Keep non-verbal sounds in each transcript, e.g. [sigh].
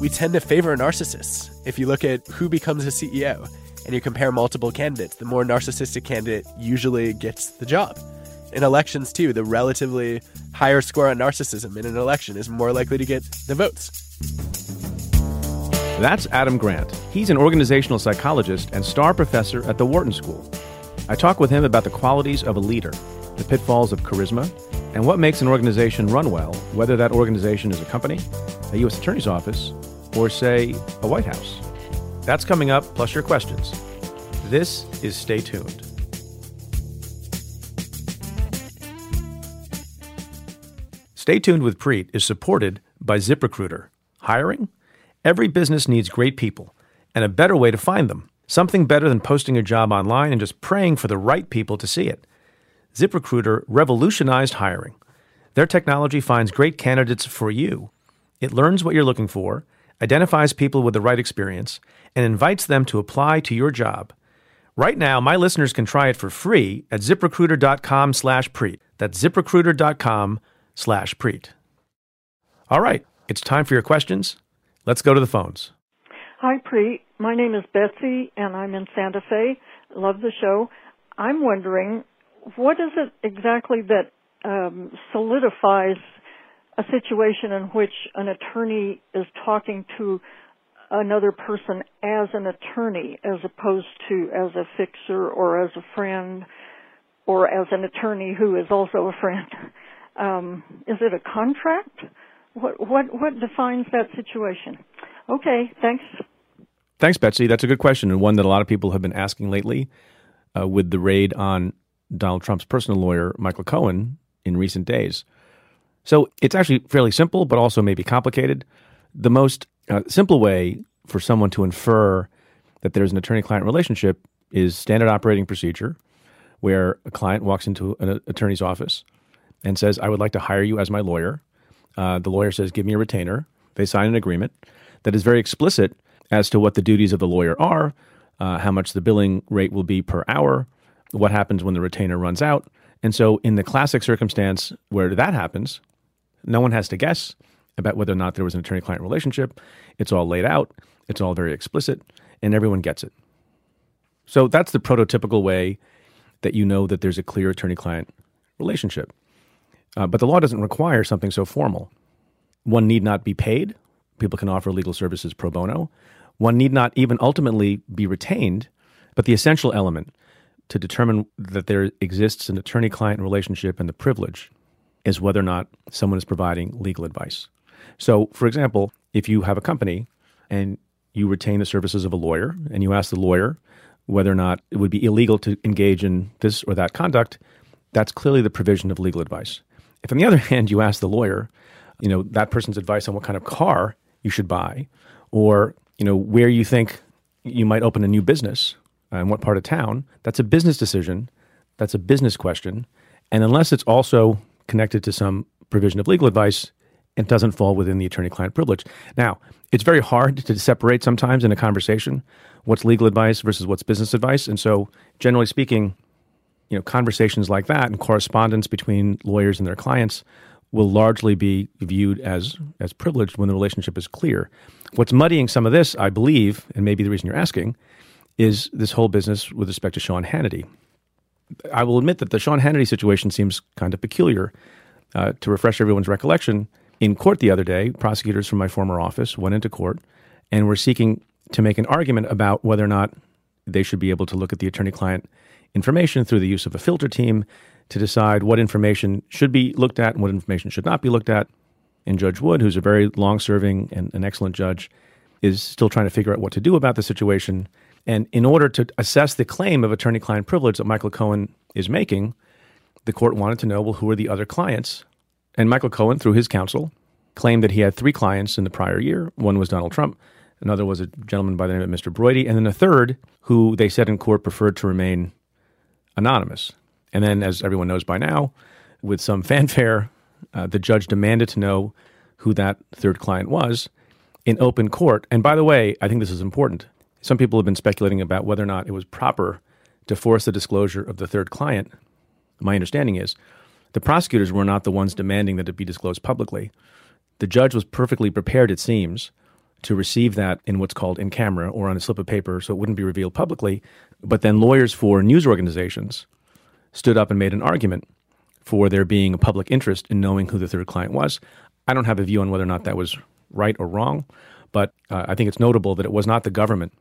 We tend to favor narcissists. If you look at who becomes a CEO and you compare multiple candidates, the more narcissistic candidate usually gets the job. In elections, too, the relatively higher score on narcissism in an election is more likely to get the votes. That's Adam Grant. He's an organizational psychologist and star professor at the Wharton School. I talk with him about the qualities of a leader, the pitfalls of charisma, and what makes an organization run well, whether that organization is a company, a U.S. Attorney's Office, or, say, a White House. That's coming up, plus your questions. This is Stay Tuned. Stay Tuned with Preet is supported by ZipRecruiter. Hiring? Every business needs great people, and a better way to find them. Something better than posting a job online and just praying for the right people to see it. ZipRecruiter revolutionized hiring. Their technology finds great candidates for you. It learns what you're looking for, identifies people with the right experience, and invites them to apply to your job. Right now, my listeners can try it for free at ziprecruiter.com slash preet. That's ziprecruiter.com slash preet. All right, it's time for your questions. Let's go to the phones. Hi, Preet. My name is Betsy, and I'm in Santa Fe. Love the show. I'm wondering, what is it exactly that um, solidifies a situation in which an attorney is talking to another person as an attorney as opposed to as a fixer or as a friend or as an attorney who is also a friend? [laughs] Um, is it a contract? What what what defines that situation? Okay, thanks. Thanks, Betsy. That's a good question and one that a lot of people have been asking lately uh, with the raid on Donald Trump's personal lawyer, Michael Cohen, in recent days. So it's actually fairly simple, but also maybe complicated. The most uh, simple way for someone to infer that there's an attorney client relationship is standard operating procedure, where a client walks into an attorney's office and says, I would like to hire you as my lawyer. Uh, the lawyer says, Give me a retainer. They sign an agreement that is very explicit as to what the duties of the lawyer are, uh, how much the billing rate will be per hour, what happens when the retainer runs out. And so, in the classic circumstance where that happens, no one has to guess about whether or not there was an attorney client relationship. It's all laid out, it's all very explicit, and everyone gets it. So, that's the prototypical way that you know that there's a clear attorney client relationship. Uh, but the law doesn't require something so formal. One need not be paid. People can offer legal services pro bono. One need not even ultimately be retained. But the essential element to determine that there exists an attorney client relationship and the privilege is whether or not someone is providing legal advice. So, for example, if you have a company and you retain the services of a lawyer and you ask the lawyer whether or not it would be illegal to engage in this or that conduct, that's clearly the provision of legal advice. If, on the [laughs] other hand, you ask the lawyer, you know, that person's advice on what kind of car you should buy, or you know, where you think you might open a new business and what part of town, that's a business decision. That's a business question. And unless it's also connected to some provision of legal advice, it doesn't fall within the attorney client privilege. Now, it's very hard to separate sometimes in a conversation what's legal advice versus what's business advice. And so, generally speaking, you know, conversations like that and correspondence between lawyers and their clients will largely be viewed as as privileged when the relationship is clear. What's muddying some of this, I believe, and maybe the reason you're asking, is this whole business with respect to Sean Hannity. I will admit that the Sean Hannity situation seems kind of peculiar. Uh, to refresh everyone's recollection, in court the other day, prosecutors from my former office went into court and were seeking to make an argument about whether or not they should be able to look at the attorney client information through the use of a filter team to decide what information should be looked at and what information should not be looked at. And Judge Wood, who's a very long serving and an excellent judge, is still trying to figure out what to do about the situation. And in order to assess the claim of attorney client privilege that Michael Cohen is making, the court wanted to know well, who are the other clients? And Michael Cohen, through his counsel, claimed that he had three clients in the prior year. One was Donald Trump, another was a gentleman by the name of Mr. Broidy, and then a third who they said in court preferred to remain anonymous. And then, as everyone knows by now, with some [laughs] fanfare, uh, the judge demanded to know who that third client was in open court. And by the way, I think this is important. Some people have been speculating about whether or not it was proper to force the disclosure of the third client. My understanding is the prosecutors were not the ones demanding that it be disclosed publicly. The judge was perfectly prepared, it seems, to receive that in what's called in camera or on a slip of paper so it wouldn't be revealed publicly. But then lawyers for news organizations stood up and made an argument for there being a public interest in knowing who the third client was. I don't have a view on whether or not that was right or wrong, but uh, I think it's notable that it was not the government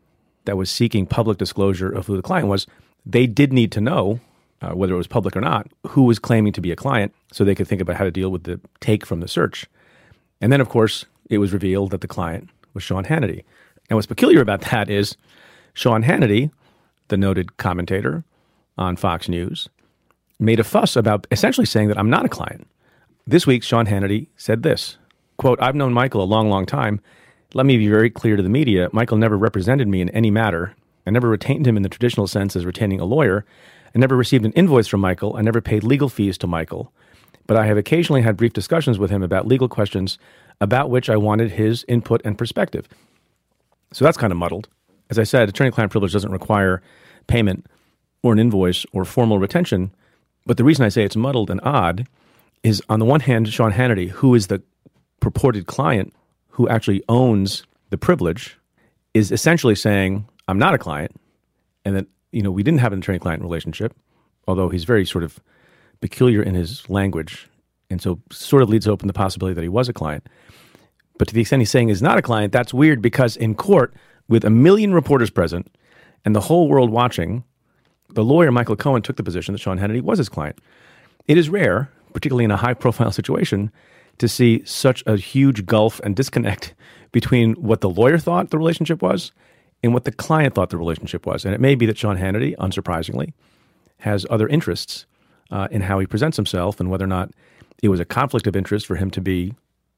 that was seeking public disclosure of who the client was. They did need to know, uh, whether it was public or not, who was claiming to be a client so they could think about how to deal with the take from the search. And then, of course, it was revealed that the client was Sean Hannity. And what's peculiar about that is Sean Hannity, the noted commentator on Fox News, made a fuss about essentially saying that I'm not a client. This week, Sean Hannity said this quote, I've known Michael a long, long time. Let me be very clear to the media. Michael never represented me in any matter. I never retained him in the traditional sense as retaining a lawyer. I never received an invoice from Michael. I never paid legal fees to Michael. But I have occasionally had brief discussions with him about legal questions about which I wanted his input and perspective. So that's kind of muddled. As I said, attorney client privilege doesn't require payment or an invoice or formal retention. But the reason I say it's muddled and odd is on the one hand, Sean Hannity, who is the purported client who actually owns the privilege, is essentially saying, I'm not a client, and that, you know, we didn't have an attorney client relationship, although he's very sort of peculiar in his language, and so sort of leads open the possibility that he was a client. But to the extent he's saying he's not a client, that's weird because in court, with a million reporters present and the whole world watching, the lawyer Michael Cohen took the position that Sean Hannity was his client. It is rare, particularly in a high profile [laughs] situation, to see such a huge gulf and disconnect [laughs] between what the lawyer thought the relationship was and what the client thought the relationship was. And it may be that Sean Hannity, unsurprisingly, has other interests uh, in how he presents himself and whether or not it was a conflict of interest for him to be,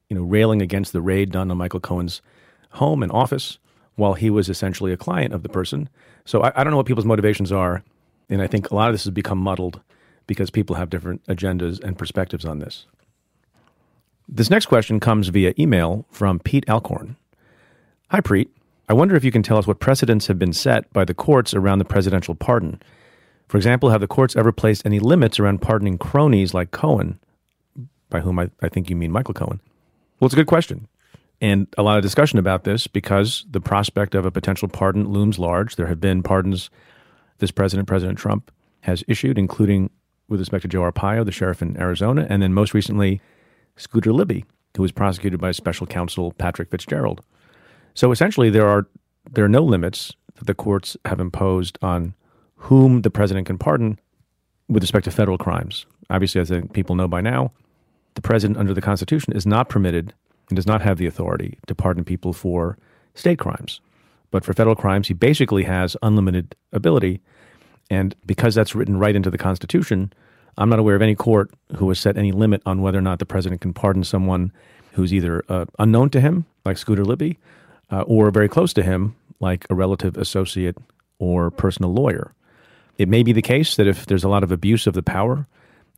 you know, railing against the raid done on Michael Cohen's home and office while he was essentially a client of the person. So I, I don't know what people's motivations are and I think a lot of this has become muddled because people have different agendas and perspectives on this. This next question comes via email from Pete Alcorn. Hi, Preet. I wonder if you can tell us what precedents have been set by the courts around the presidential pardon. For example, have the courts ever placed any limits around pardoning cronies like Cohen, by whom I, I think you mean Michael Cohen? Well, it's a good question. And a lot of discussion about this because the prospect of a potential pardon looms large. There have been pardons this president, President Trump, has issued, including with respect to Joe Arpaio, the sheriff in Arizona, and then most recently, Scooter Libby, who was prosecuted by special counsel Patrick Fitzgerald. So essentially, there are there are no limits that the courts have imposed on whom the president can pardon with respect to federal crimes. Obviously, as I think people know by now, the president under the Constitution is not permitted and does not have the authority to pardon people for state crimes. But for federal crimes, he basically has unlimited ability. And because that's written right into the Constitution, I'm not aware of any court who has set any limit on whether or not the president can pardon someone who's either uh, unknown to him, like Scooter Libby, uh, or very close to him, like a relative, associate, or personal lawyer. It may be the case that if there's a lot of abuse of the power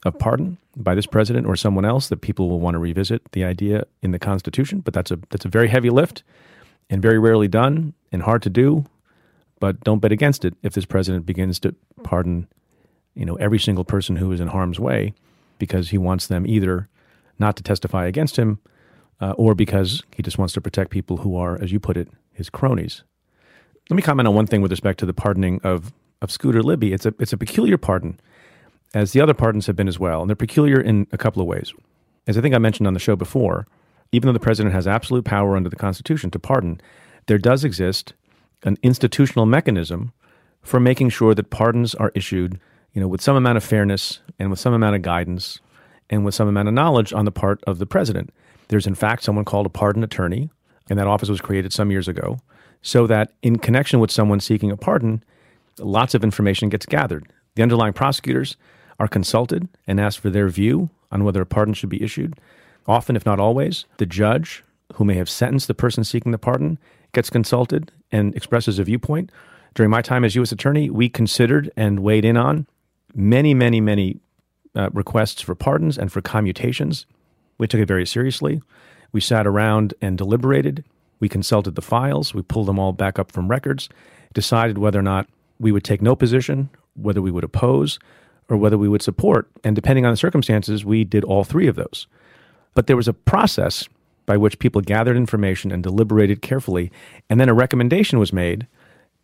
of pardon by this president or someone else, that people will want to revisit the idea in the Constitution. But that's a that's a very heavy lift, and very rarely done and hard to do, but don't bet against it if this president begins to pardon you know, every single person who is in harm's way because he wants them either not to testify against him uh, or because he just wants to protect people who are, as you put it, his cronies. Let me comment on one thing with respect to the pardoning of, of Scooter Libby. It's a, it's a peculiar pardon, as the other pardons have been as well. And they're peculiar in a couple of ways. As I think I mentioned on the show before, even though the president has absolute power under the Constitution to pardon, there does exist an institutional mechanism for making sure that pardons are issued, you know, with some amount of fairness and with some amount of guidance and with some amount of knowledge on the part of the president. There's in fact someone called a pardon attorney, and that office was created some years ago, so that in connection with someone seeking a pardon, lots of information gets gathered. The underlying prosecutors are consulted and asked for their view on whether a pardon should be issued. Often, if not always, the judge who may have sentenced the person seeking the pardon gets consulted and expresses a viewpoint. During my time as U.S. Attorney, we considered and weighed in on many, many, many uh, requests for pardons and for commutations. We took it very seriously. We sat around and deliberated. We consulted the files. We pulled them all back up from records, decided whether or not we would take no position, whether we would oppose, or whether we would support. And depending on the circumstances, we did all three of those. But there was a process by which people gathered information and deliberated carefully. And then a recommendation was made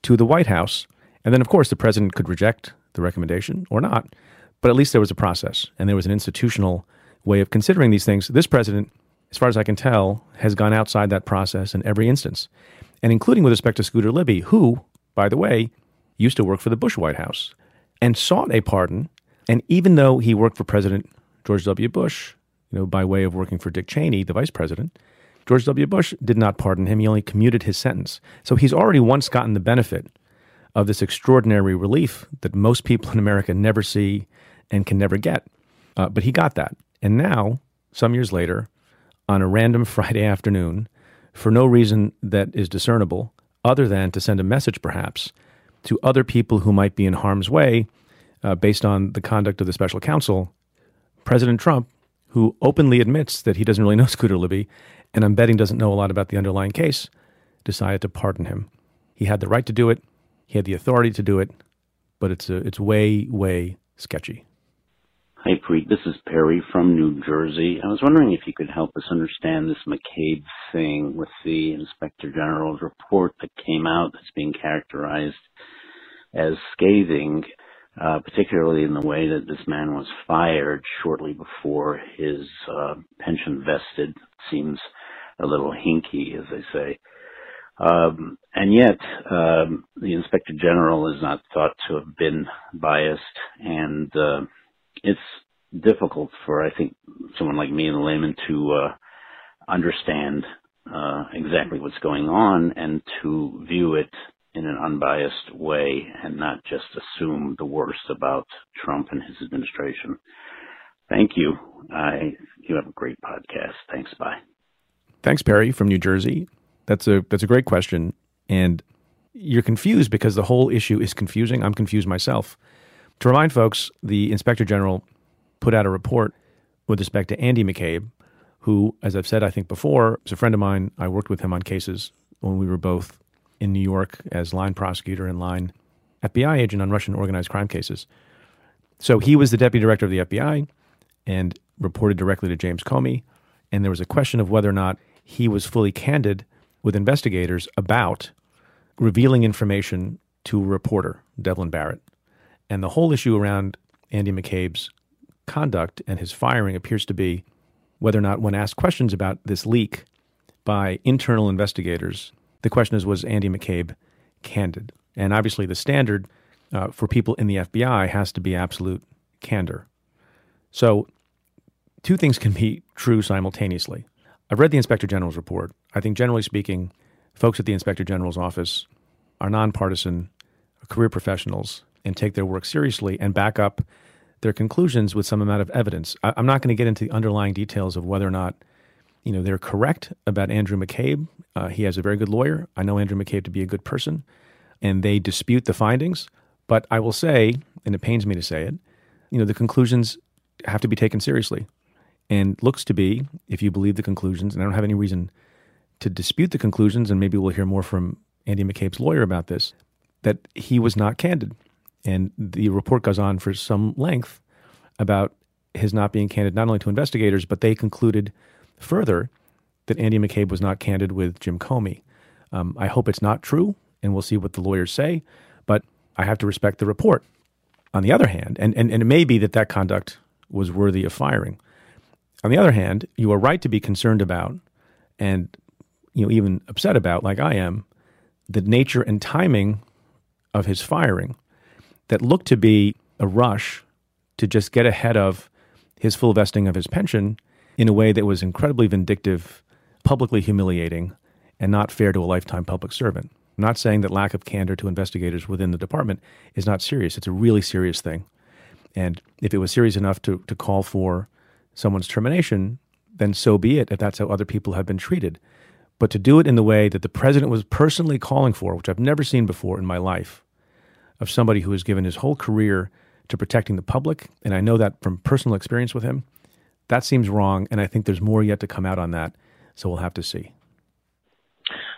to the White House. And then, of course, the president could reject the recommendation or not. But at least there was a process and there was an institutional way of considering these things. This president, as far as I can tell, has gone outside that process in every instance, and including with respect to Scooter Libby, who, by the way, used to work for the Bush White House and sought a pardon. And even though he worked for President George W. Bush, you know, by way of working for Dick Cheney, the vice president, George W. Bush did not pardon him. He only commuted his sentence. So he's already once gotten the benefit of this extraordinary relief that most people in America never see and can never get. Uh, but he got that. And now, some years later, on a random [laughs] Friday afternoon, for no reason that is discernible, other than to send a message perhaps to other people who might be in harm's way uh, based on the conduct of the special counsel, President Trump, who openly admits that he doesn't really know [laughs] Scooter Libby, and I'm betting doesn't know a lot about the underlying case, decided to pardon him. He had the right to do it, he had the authority to do it, but it's, a, it's way, way sketchy. Hi, Preet. This is Perry from New Jersey. I was wondering if you could help us understand this McCabe thing with the Inspector General's report that came out that's being characterized as scathing, uh, particularly in the way that this man was fired shortly before his uh, pension vested. Seems a little hinky, as they say. Um, and yet, um, the Inspector General is not thought to have been biased and uh, it's difficult for I think someone like me, the layman, to uh, understand uh, exactly what's going on and to view it in an unbiased way and not just assume the worst about Trump and his administration. Thank you. I you have a great podcast. Thanks. Bye. Thanks, Perry from New Jersey. That's a that's a great question, and you're confused because the whole issue is confusing. I'm confused myself. To remind folks, the Inspector General put out a report with respect to Andy McCabe, who, as I've said, I think before, is a friend of mine. I worked with him on cases when we were both in New York as line prosecutor and line FBI agent on Russian organized crime cases. So he was the deputy director of the FBI and reported directly to James Comey. And there was a question of whether or not he was fully candid with investigators about revealing information to a reporter, Devlin Barrett. And the whole issue around Andy McCabe's conduct and his firing appears to be whether or not, when asked questions about this leak by internal investigators, the question is was Andy McCabe candid? And obviously, the standard uh, for people in the FBI has to be absolute candor. So, two things can be true simultaneously. I've read the Inspector General's report. I think, generally speaking, folks at the Inspector General's office are nonpartisan, career professionals, and take their work seriously and back up their conclusions with some amount of evidence. I, am not going to get into the underlying details of whether or not you know they're correct about Andrew McCabe. Uh, he has a very good lawyer. I know Andrew McCabe to be a good person, and they dispute the findings. But I will say, and it pains me to say it, you know the conclusions have to be taken seriously, and looks to be, if you believe the conclusions, and I don't have any reason to dispute the conclusions, and maybe we'll hear more from Andy McCabe's lawyer about this, that he was not candid And the report goes on for some length about his not being candid not only to investigators, but they concluded further that Andy McCabe was not candid with Jim Comey. Um, I hope it's not true, and we'll see what the lawyers say, but I have to respect the report. On the other hand, and, and, and it may be that that conduct was worthy of firing. On the other hand, you are right to be concerned about and you know even upset about, like I am, the nature and timing of his firing that looked to be a rush to just get ahead of his full vesting of his pension in a way that was incredibly vindictive, publicly humiliating, and not fair to a lifetime public servant. I'm not saying that lack of candor to investigators within the department is not serious. It's a really serious thing. And if it was serious enough to, to call for someone's termination, then so be it if that's how other people have been treated. But to do it in the way that the president was personally calling for, which I've never seen before in my life, of somebody who has given his whole career to protecting the public, and I know that from personal experience with him, that seems wrong. And I think there's more yet to come out on that. So we'll have to see.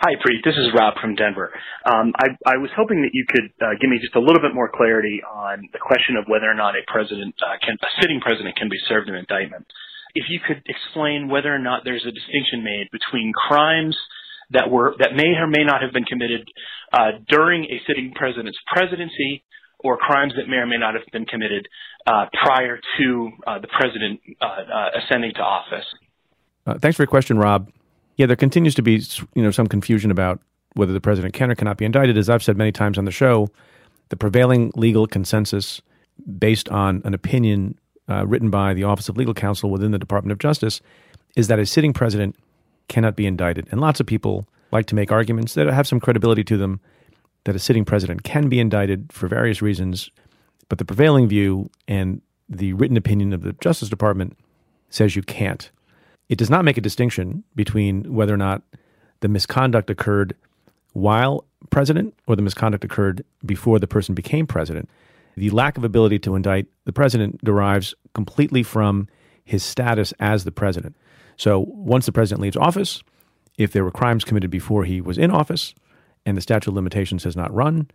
Hi, Preet. This is Rob from Denver. Um, I, I, was hoping that you could uh, give me just a little bit more clarity on the question of whether or not a president uh, can, a sitting president can be served an indictment. If you could explain whether or not there's a distinction made between crimes that were that may or may not have been committed uh, during a sitting president's presidency, or crimes that may or may not have been committed uh, prior to uh, the president uh, ascending to office. thanks for your question, Rob. Yeah, there continues to be you know some confusion about whether the president can or cannot be indicted. As I've said many times on the show, the prevailing legal consensus based on an opinion uh, written by the Office of Legal Counsel within the Department of Justice is that a sitting president cannot be indicted. And lots of people like to make arguments that have some credibility to them that a sitting president can be indicted for various reasons. But the prevailing view and the written opinion of the Justice Department says you can't. It does not make a distinction between whether or not the misconduct occurred while president or the misconduct occurred before the person became president. The lack of ability to indict the president derives completely from his status as the president. So once the president leaves office, if there were crimes committed before he was in office and the statute of limitations has not run,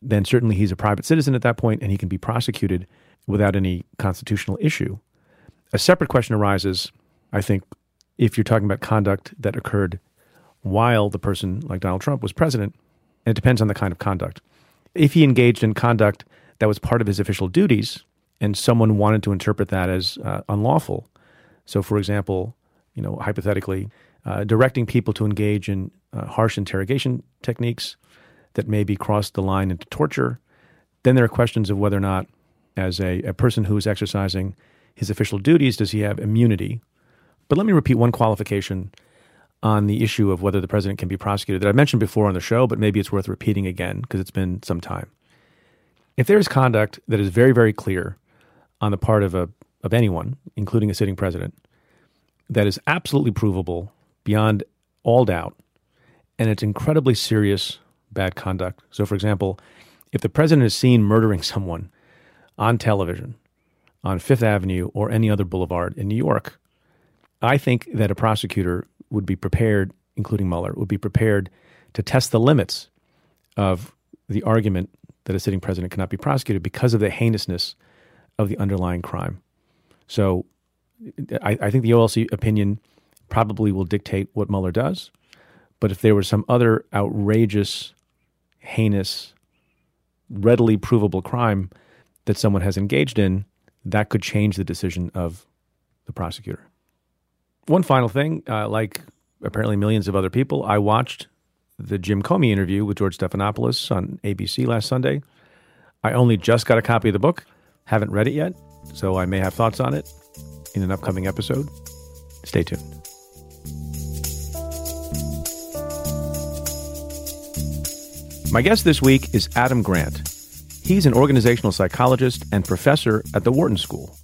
then certainly he's a private citizen at that point and he can be prosecuted without any constitutional issue. A separate question arises, I think, if you're talking about conduct that occurred while the person, like Donald Trump, was president, it depends on the kind of conduct. If he engaged in conduct that was part of his official duties, and someone wanted to interpret that as uh, unlawful. So, for example, you know, hypothetically, uh, directing people to engage in uh, harsh interrogation techniques that maybe cross the line into torture. Then there are questions of whether or not, as a, a person who is exercising his official duties, does he have immunity? But let me repeat one qualification on the issue of whether the president can be prosecuted that I mentioned before on the show, but maybe it's worth repeating again because it's been some time. If there is conduct that is very, very clear on the part of a of anyone, including a sitting president, that is absolutely provable beyond all doubt, and it's incredibly serious bad conduct. So, for example, if the president is seen murdering someone on television, on Fifth Avenue or any other boulevard in New York, I think that a prosecutor would be prepared, including Mueller, would be prepared to test the limits of the argument that a sitting president cannot be prosecuted because of the heinousness of the underlying crime. So I, I, think the OLC opinion probably will dictate what Mueller does. But if there was some other outrageous, heinous, readily provable crime that someone has engaged in, that could change the decision of the prosecutor. One final thing, uh, like apparently millions of other people, I watched the Jim Comey interview with George Stephanopoulos on ABC last Sunday. I only just got a copy of the book, haven't read it yet, so I may have thoughts on it in an upcoming episode. Stay tuned. My guest this week is Adam Grant. He's an organizational psychologist and professor at the Wharton School.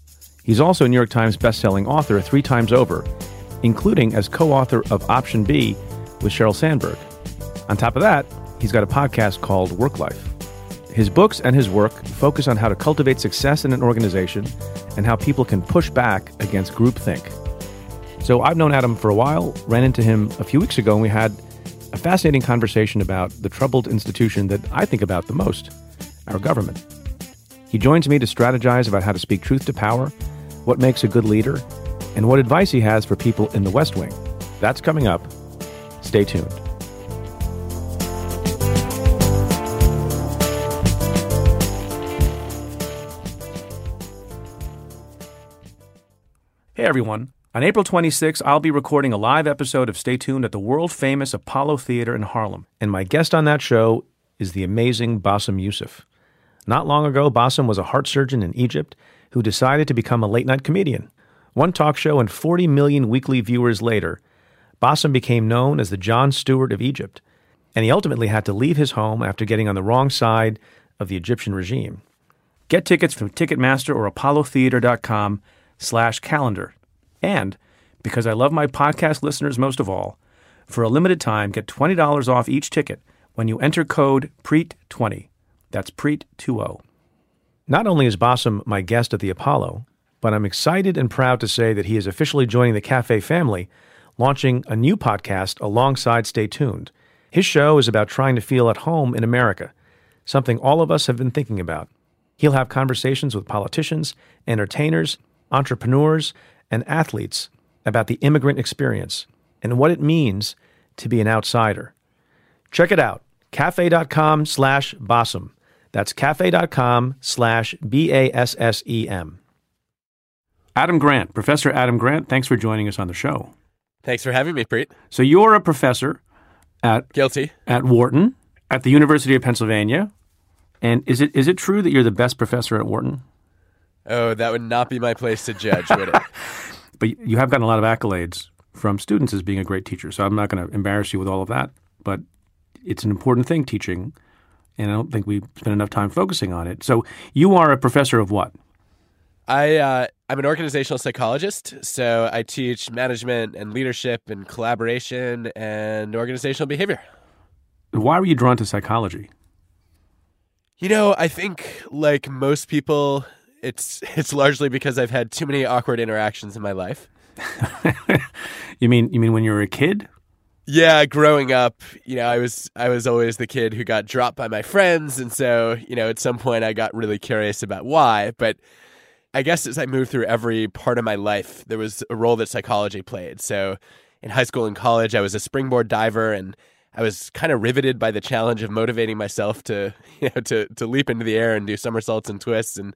He's also a New York Times bestselling author three times over, including as co author of Option B with Sheryl Sandberg. On top of that, he's got a podcast called Work Life. His books and his work focus on how to cultivate success in an organization and how people can push back against groupthink. So I've known Adam for a while, ran into him a few weeks ago, and we had a fascinating conversation about the troubled institution that I think about the most our government. He joins me to strategize about how to speak truth to power, what makes a good leader, and what advice he has for people in the West Wing. That's coming up. Stay tuned. Hey everyone. On April 26, I'll be recording a live episode of Stay Tuned at the world famous Apollo Theater in Harlem. And my guest on that show is the amazing Bassem Youssef. Not long ago, Bassem was a heart surgeon in Egypt who decided to become a late night comedian. One talk show and 40 million weekly viewers later, Bassem became known as the Jon Stewart of Egypt, and he ultimately had to leave his home after getting on the wrong side of the Egyptian regime. Get tickets from Ticketmaster or ApolloTheater.com slash calendar. And because I love my podcast listeners most of all, for a limited time, get $20 off each ticket when you enter code PREET20. That's PREET20. Not only is Bassem my guest at the Apollo, but I'm excited and proud to say that he is officially joining the Cafe family, launching a new podcast alongside Stay Tuned. His show is about trying to feel at home in America, something all of us have been thinking about. He'll have conversations with politicians, entertainers, entrepreneurs, and athletes about the immigrant experience and what it means to be an outsider. Check it out, cafe.com slash Bassem. That's cafe.com slash B A S S E M. Adam Grant, Professor Adam Grant, thanks for joining us on the show. Thanks for having me, Preet. So you're a professor at Guilty. at Wharton at the University of Pennsylvania. And is it is it true that you're the best professor at Wharton? Oh, that would not be my place to judge, would it? [laughs] But you have gotten a lot of accolades from students as being a great teacher. So I'm not going to embarrass you with all of that. But it's an important thing, teaching. And I don't think we spend enough time focusing on it. So you are a professor of what? I uh, I'm an organizational psychologist, so I teach management and leadership and collaboration and organizational behavior. Why were you drawn to psychology? You know, I think like most people, it's [laughs] it's largely because I've had too many awkward interactions in my life. [laughs] you mean you mean when you were a kid? Yeah, growing up, you know, I was I was always the kid who got dropped by my friends, and so you know, at some point, I got really curious about why. But I guess as I moved through every part of my life, there was a role that psychology played. So in high school and college, I was a springboard diver, and I was kind of riveted by the challenge of motivating myself to [laughs] you know to to leap into the air and do somersaults and twists and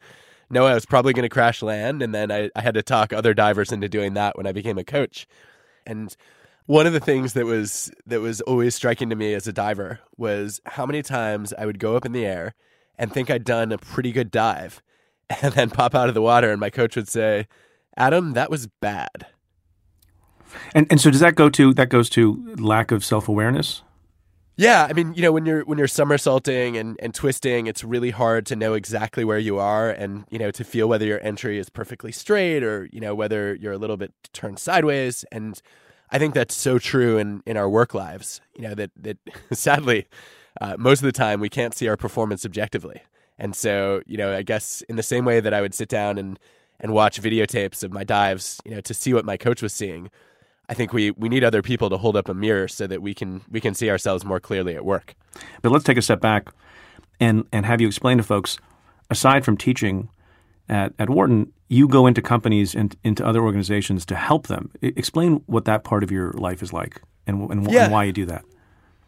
know I was probably going to crash land. And then I, I had to talk other divers into doing that when I became a coach. And one of the things that was that was always striking to me as a diver was how many times I would go up in the air and think I'd done a pretty good dive [laughs] and then pop out of the water and my coach would say, "Adam, that was bad." And and so does that go to that goes to lack of self awareness? Yeah, I mean, you know, when you're when you're somersaulting and, and twisting, it's really hard to know exactly where you are and, you know, to feel whether your entry is perfectly straight or, you know, whether you're a little bit turned sideways. And I think that's so true in, in our work lives, you know, that, that [laughs] sadly, uh, most of the time we can't see our performance objectively. And so, you know, I guess in the same way that I would sit down and, and watch videotapes of my dives, you know, to see what my coach was seeing, I think we, we need other people to hold up a mirror so that we can we can see ourselves more clearly at work. But let's take a step back and and have you explain to folks, aside from teaching at, at Wharton, you go into companies and into other organizations to help them. I- explain what that part of your life is like and, and, Yeah. and why you do that.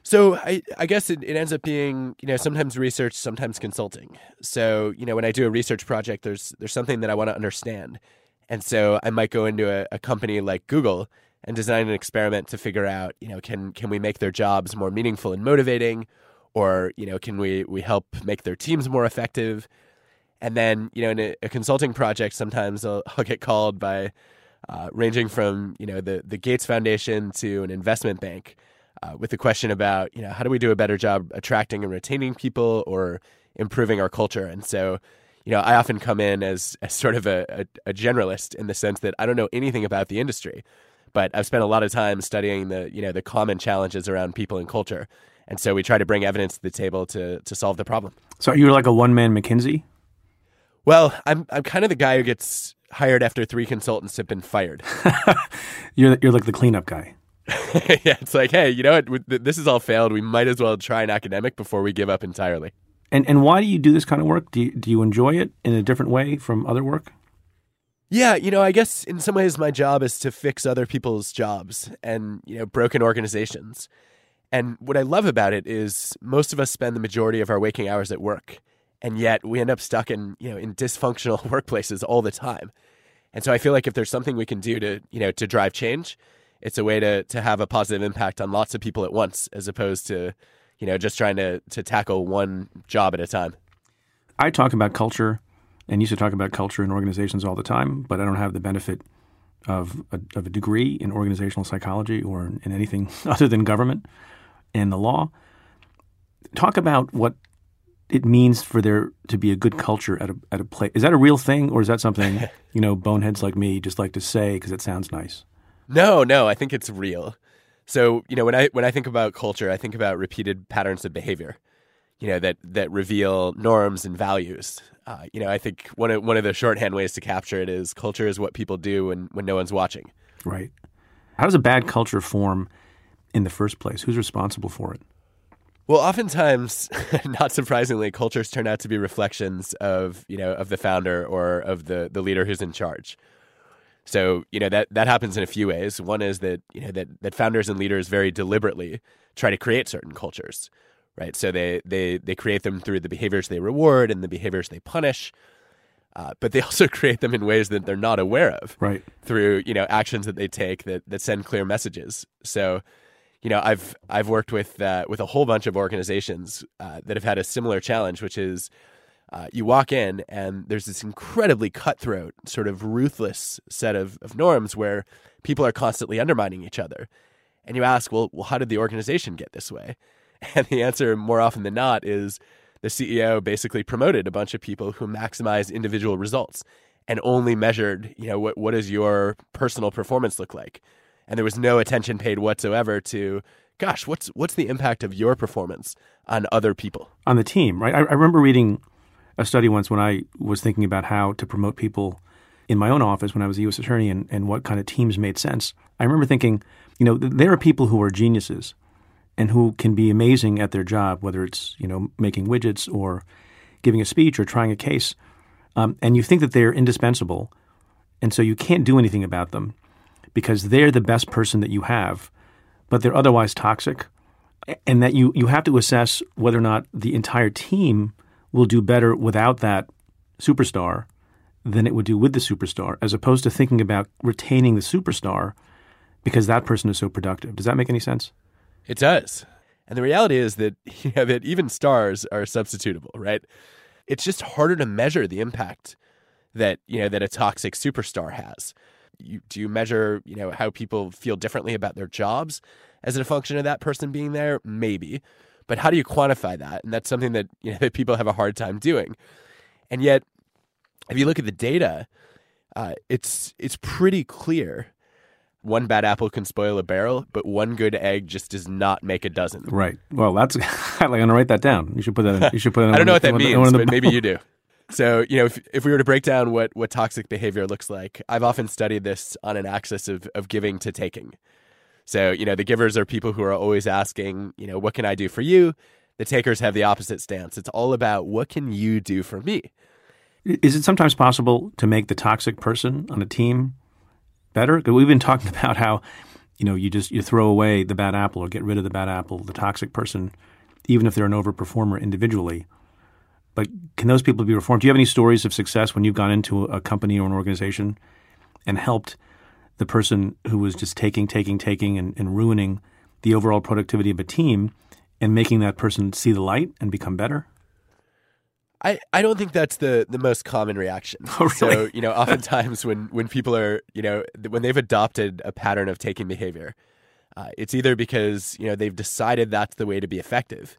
So I, I guess it, it ends up being you know sometimes research, sometimes consulting. So you know when I do a research project, there's there's something that I want to understand, and so I might go into a, a company like Google and design an experiment to figure out you know can can we make their jobs more meaningful and motivating, or you know can we we help make their teams more effective, and then you know in a, a consulting project sometimes I'll, [laughs] I'll get called by uh, ranging from you know the the Gates Foundation to an investment bank uh, with the question about you know how do we do a better job attracting and retaining people or improving our culture and so you know i often come in as, as sort of a, a, a generalist in the sense that i don't know anything about the industry but i've spent a lot of time studying the you know the common challenges around people and culture and so we try to bring evidence to the table to to solve the problem So you're like a one man McKinsey? well i'm i'm kind of the guy who gets hired after three consultants have been fired [laughs] You're you're like the cleanup guy. [laughs] yeah it's like hey you know what this has all failed we might as well try an academic before we give up entirely And and why do you do this kind of work? Do you, do you enjoy it in a different way from other work? Yeah, you know, I guess in some ways my job is to fix other people's jobs and, you know, broken organizations. And what I love about it is most of us spend the majority of our waking hours at work, and yet we end up stuck in, you know, in dysfunctional [laughs] workplaces all the time. And so I feel like if there's something we can do to, you know, to drive change, it's a way to to have a positive impact on lots of people at once as opposed to, you know, just trying to to tackle one job at a time. I talk about culture and used to talk about culture in organizations all the time, but I don't have the benefit of a, of a degree in organizational psychology or in anything [laughs] other than government and the law. Talk about what it means for there to be a good culture at a at a place. Is that a real thing, or is that something [laughs] you know boneheads like me just like to say because it sounds nice? No, no, I think it's real. So you know when I when I think about culture, I think about repeated patterns of behavior you know that that reveal norms and values. Uh, you know, I think one of one of the shorthand ways to capture it is culture is what people do when when no one's watching. Right. How does a bad culture form in the first place? Who's responsible for it? Well, oftentimes, [laughs] not surprisingly, cultures turn out to be reflections of you know of the founder or of the the leader who's in charge. So you know that that happens in a few ways. One is that you know that that founders and leaders very deliberately try to create certain cultures right? So they they they create them through the behaviors they reward and the behaviors they punish. Uh, but they [laughs] also create them in ways that they're not aware of, right? Through you know actions that they take that that send clear messages. So, you know, I've I've worked with uh, with a whole bunch of organizations uh, that have had a similar challenge, which is uh, you walk in and there's this incredibly cutthroat, sort of ruthless set of, of norms where people are constantly undermining each other, and you ask, well, well, how did the organization get this way? [laughs] And the answer, more often than not, is the CEO basically promoted a bunch of people who maximize individual results and only measured, you know, what what does your personal performance look like? And there was no attention paid whatsoever to, gosh, what's what's the impact of your performance on other people on the team, right? I, I remember reading a study once when I was thinking about how to promote people in my own office when I was a U.S. attorney and, and what kind of teams made sense. I remember thinking, you know, there are people who are geniuses and who can be amazing at their job, whether it's you know making widgets or giving a speech or trying a case, um, and you think that they're indispensable, and so you can't do anything about them because they're the best person that you have, but they're otherwise toxic, and that you you have to assess whether or not the entire team will do better without that superstar than it would do with the superstar, as opposed to thinking about retaining the superstar because that person is so productive. Does that make any sense? It does. And the reality is that [laughs] you know, that even stars are substitutable, right? It's just harder to measure the impact that you know that a toxic superstar has. You, do you measure you know how people feel differently about their jobs as a function of that person being there? Maybe, but how do you quantify that? And that's something that you know [laughs] that people have a hard time doing. And yet, if you look at the data, uh, it's it's pretty clear one bad apple can spoil a barrel, but one good egg just does not make a dozen. Right. Well, that's [laughs] I'm going to write that down. You should put that. In, you should put that. [laughs] I don't know what that means, but maybe you do. So, you know, if, if we were to break down what, what toxic behavior looks like, I've often studied this on an axis of, of giving to taking. So, you know, the givers are people who are always asking, you know, what can I do for you? The takers have the opposite stance. It's all about what can you do for me? Is it sometimes possible to make the toxic person on a team better? We've been talking [laughs] about how, you know, you just you throw away the bad apple or get rid of the bad apple, the toxic person, even if they're an overperformer individually. But can those people be reformed? Do you have any stories of success when you've gone into a company or an organization and helped the person who was just taking, taking, taking, and, and ruining the overall productivity of a team and making that person see the light and become better? I, I don't think that's the, the most common reaction. [laughs] Oh, really? So, you know, oftentimes when, when people are, you know, when they've adopted a pattern of taking behavior, uh, it's either because, you know, they've decided that's the way to be effective.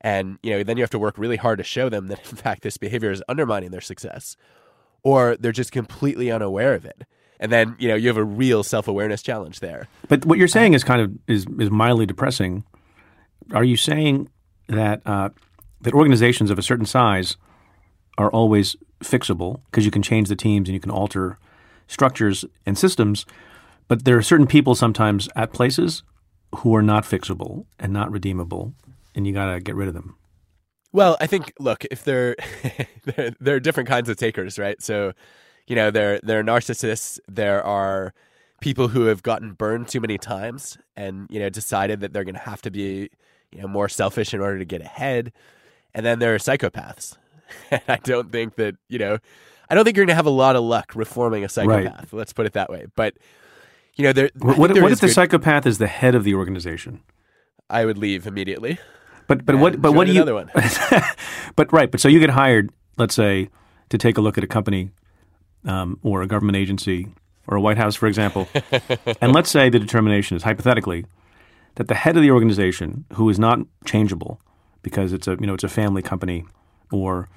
And, you know, then you have to work really hard to show them that, [laughs] in fact, this behavior is undermining their success. Or they're just completely unaware of it. And then, you know, you have a real self awareness challenge there. But what you're saying is kind of is, is mildly depressing. Are you saying that uh, that organizations of a certain size are always fixable because you can change the teams and you can alter structures and systems. But there are certain people sometimes at places who are not fixable and not redeemable, and you got to get rid of them. Well, I think look, if they're [laughs] there, there are different kinds of takers, right? So, you know, there there are narcissists, there are people who have gotten burned too many times and, you know, decided that they're going to have to be, you know, more selfish in order to get ahead. And then there are psychopaths. [laughs] and I don't think that, you know, I don't think you're going to have a lot of luck reforming a psychopath. Right. Let's put it that way. But you know, there. What, what if the good... psychopath is the head of the organization? I would leave immediately. But but what but what do you? One. [laughs] but right, but so you get hired, let's say, to take a look at a company um, or a government agency or a White House, for example, [laughs] and let's say the determination is hypothetically that the head of the organization, who is not changeable because it's a you know it's a family company or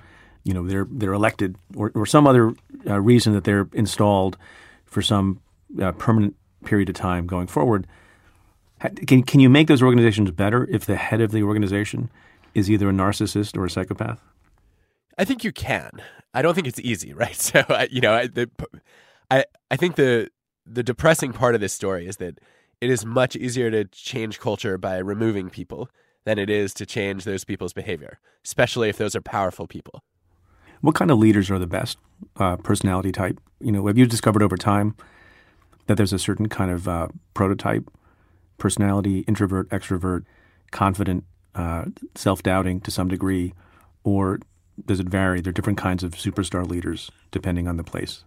you know they're they're elected or, or some other uh, reason that they're installed for some uh, permanent period of time going forward can, can you make those organizations better if the head of the organization is either a narcissist or a psychopath? I think you can. I don't think it's easy, [laughs] right? So, I, you know, I, the, I, I think the the depressing part of this story is that it is much easier to change culture by removing people than it is to change those people's behavior, especially if those are powerful people. What kind of leaders are the best uh, personality type? You know, have you discovered over time that there's a certain kind of uh, prototype personality, introvert, extrovert, confident, uh, self doubting to some degree, or does it vary? There are different kinds of superstar leaders depending on the place.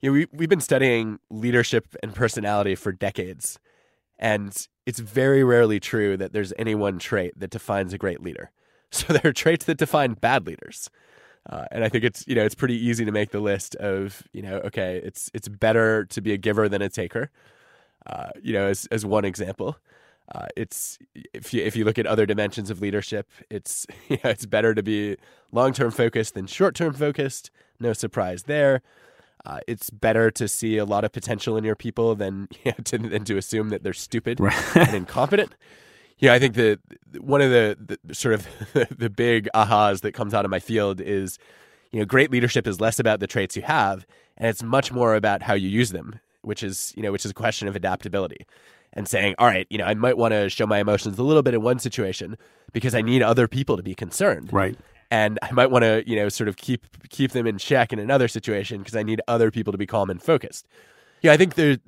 Yeah, we, we've been studying leadership and personality for decades. And it's very rarely true that there's any one trait that defines a great leader. [laughs] So there are traits that define bad leaders. Uh, and I think it's you know it's pretty easy to make the list of you know okay it's it's better to be a giver than a taker, uh, you know, as as one example. Uh, it's if you if you look at other dimensions of leadership, it's [laughs] you know, it's better to be long term focused than short term focused. No surprise there. Uh, it's better to see a lot of potential in your people than [laughs] you know, to, than to assume that they're stupid right. and incompetent. Yeah, I think the one of the, the sort of [laughs] the big ahas that comes out of my field is, you know, great leadership is less about the traits you have, and it's much more about how you use them which is you know which is a question of adaptability and saying all right you know i might want to show my emotions a little bit in one situation because i need other people to be concerned. Right. And i might want to you know sort of keep keep them in check in another situation because i need other people to be calm and focused. Yeah i think there,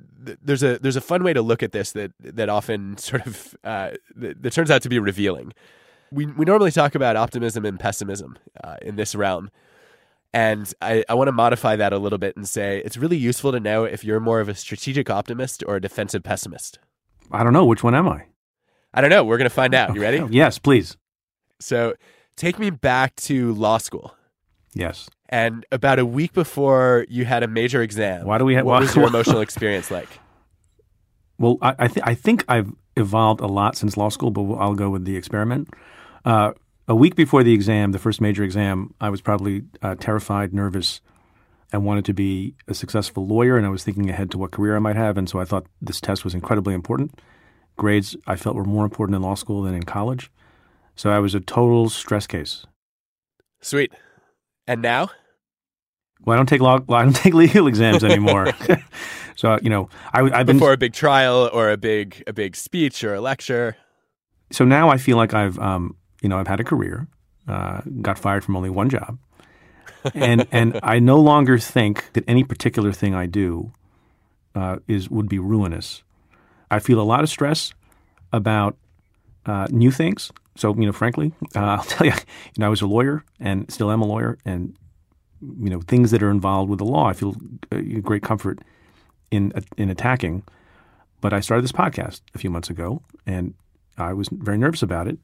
there's a there's a fun way to look at this that that often [laughs] sort of uh, that, that turns out to be revealing. We, we normally talk about optimism and pessimism uh, in this realm. And I, I want to modify that a little bit and say it's really useful to know if you're more of a strategic optimist or a defensive pessimist. I don't know. Which one am I? I don't know. We're going to find out. You ready? [laughs] yes, please. So take me back to law school. Yes. And about a week before you had a major exam, why do we have, what was your [laughs] emotional experience like? Well, I, I, th- I think I've evolved a lot since law school, but I'll go with the experiment. Uh, a week before the exam, the first major exam, I was probably uh, terrified, nervous. I wanted to be a successful lawyer, and I was thinking ahead to what career I might have. And so I thought this test was incredibly important. Grades I felt were more important in law school than in college. So I was a total stress case. Sweet. And now? Well, I don't take law. I don't [laughs] take legal exams anymore. [laughs] [laughs] so you know, I, have been before a big trial or a big a big speech or a lecture. So now I feel like I've um, you know, I've had a career, uh, got fired from only one job, and and I no longer think that any particular thing I do uh, is would be ruinous. I feel a lot of stress about uh, new things. So you know, frankly, uh, [laughs] I'll tell you, you know, I was a lawyer and still am a lawyer, and you know, things that are involved with the law, I feel uh, great comfort in in attacking. But I started this podcast a few months ago, and I was very nervous about it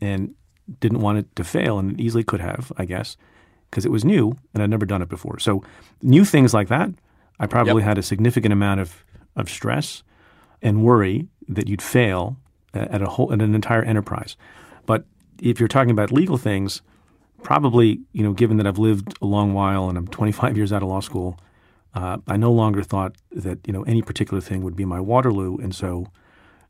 and didn't want it to fail, and it easily could have, I guess, because it was new and I'd never done it before. So new things like that, I probably yep. had a significant amount of of stress and worry that you'd fail at a whole at an entire enterprise. But if you're talking about legal things, probably you know, given that I've lived a long while and I'm 25 years out of law school, uh, I no longer thought that you know any particular thing would be my Waterloo, and so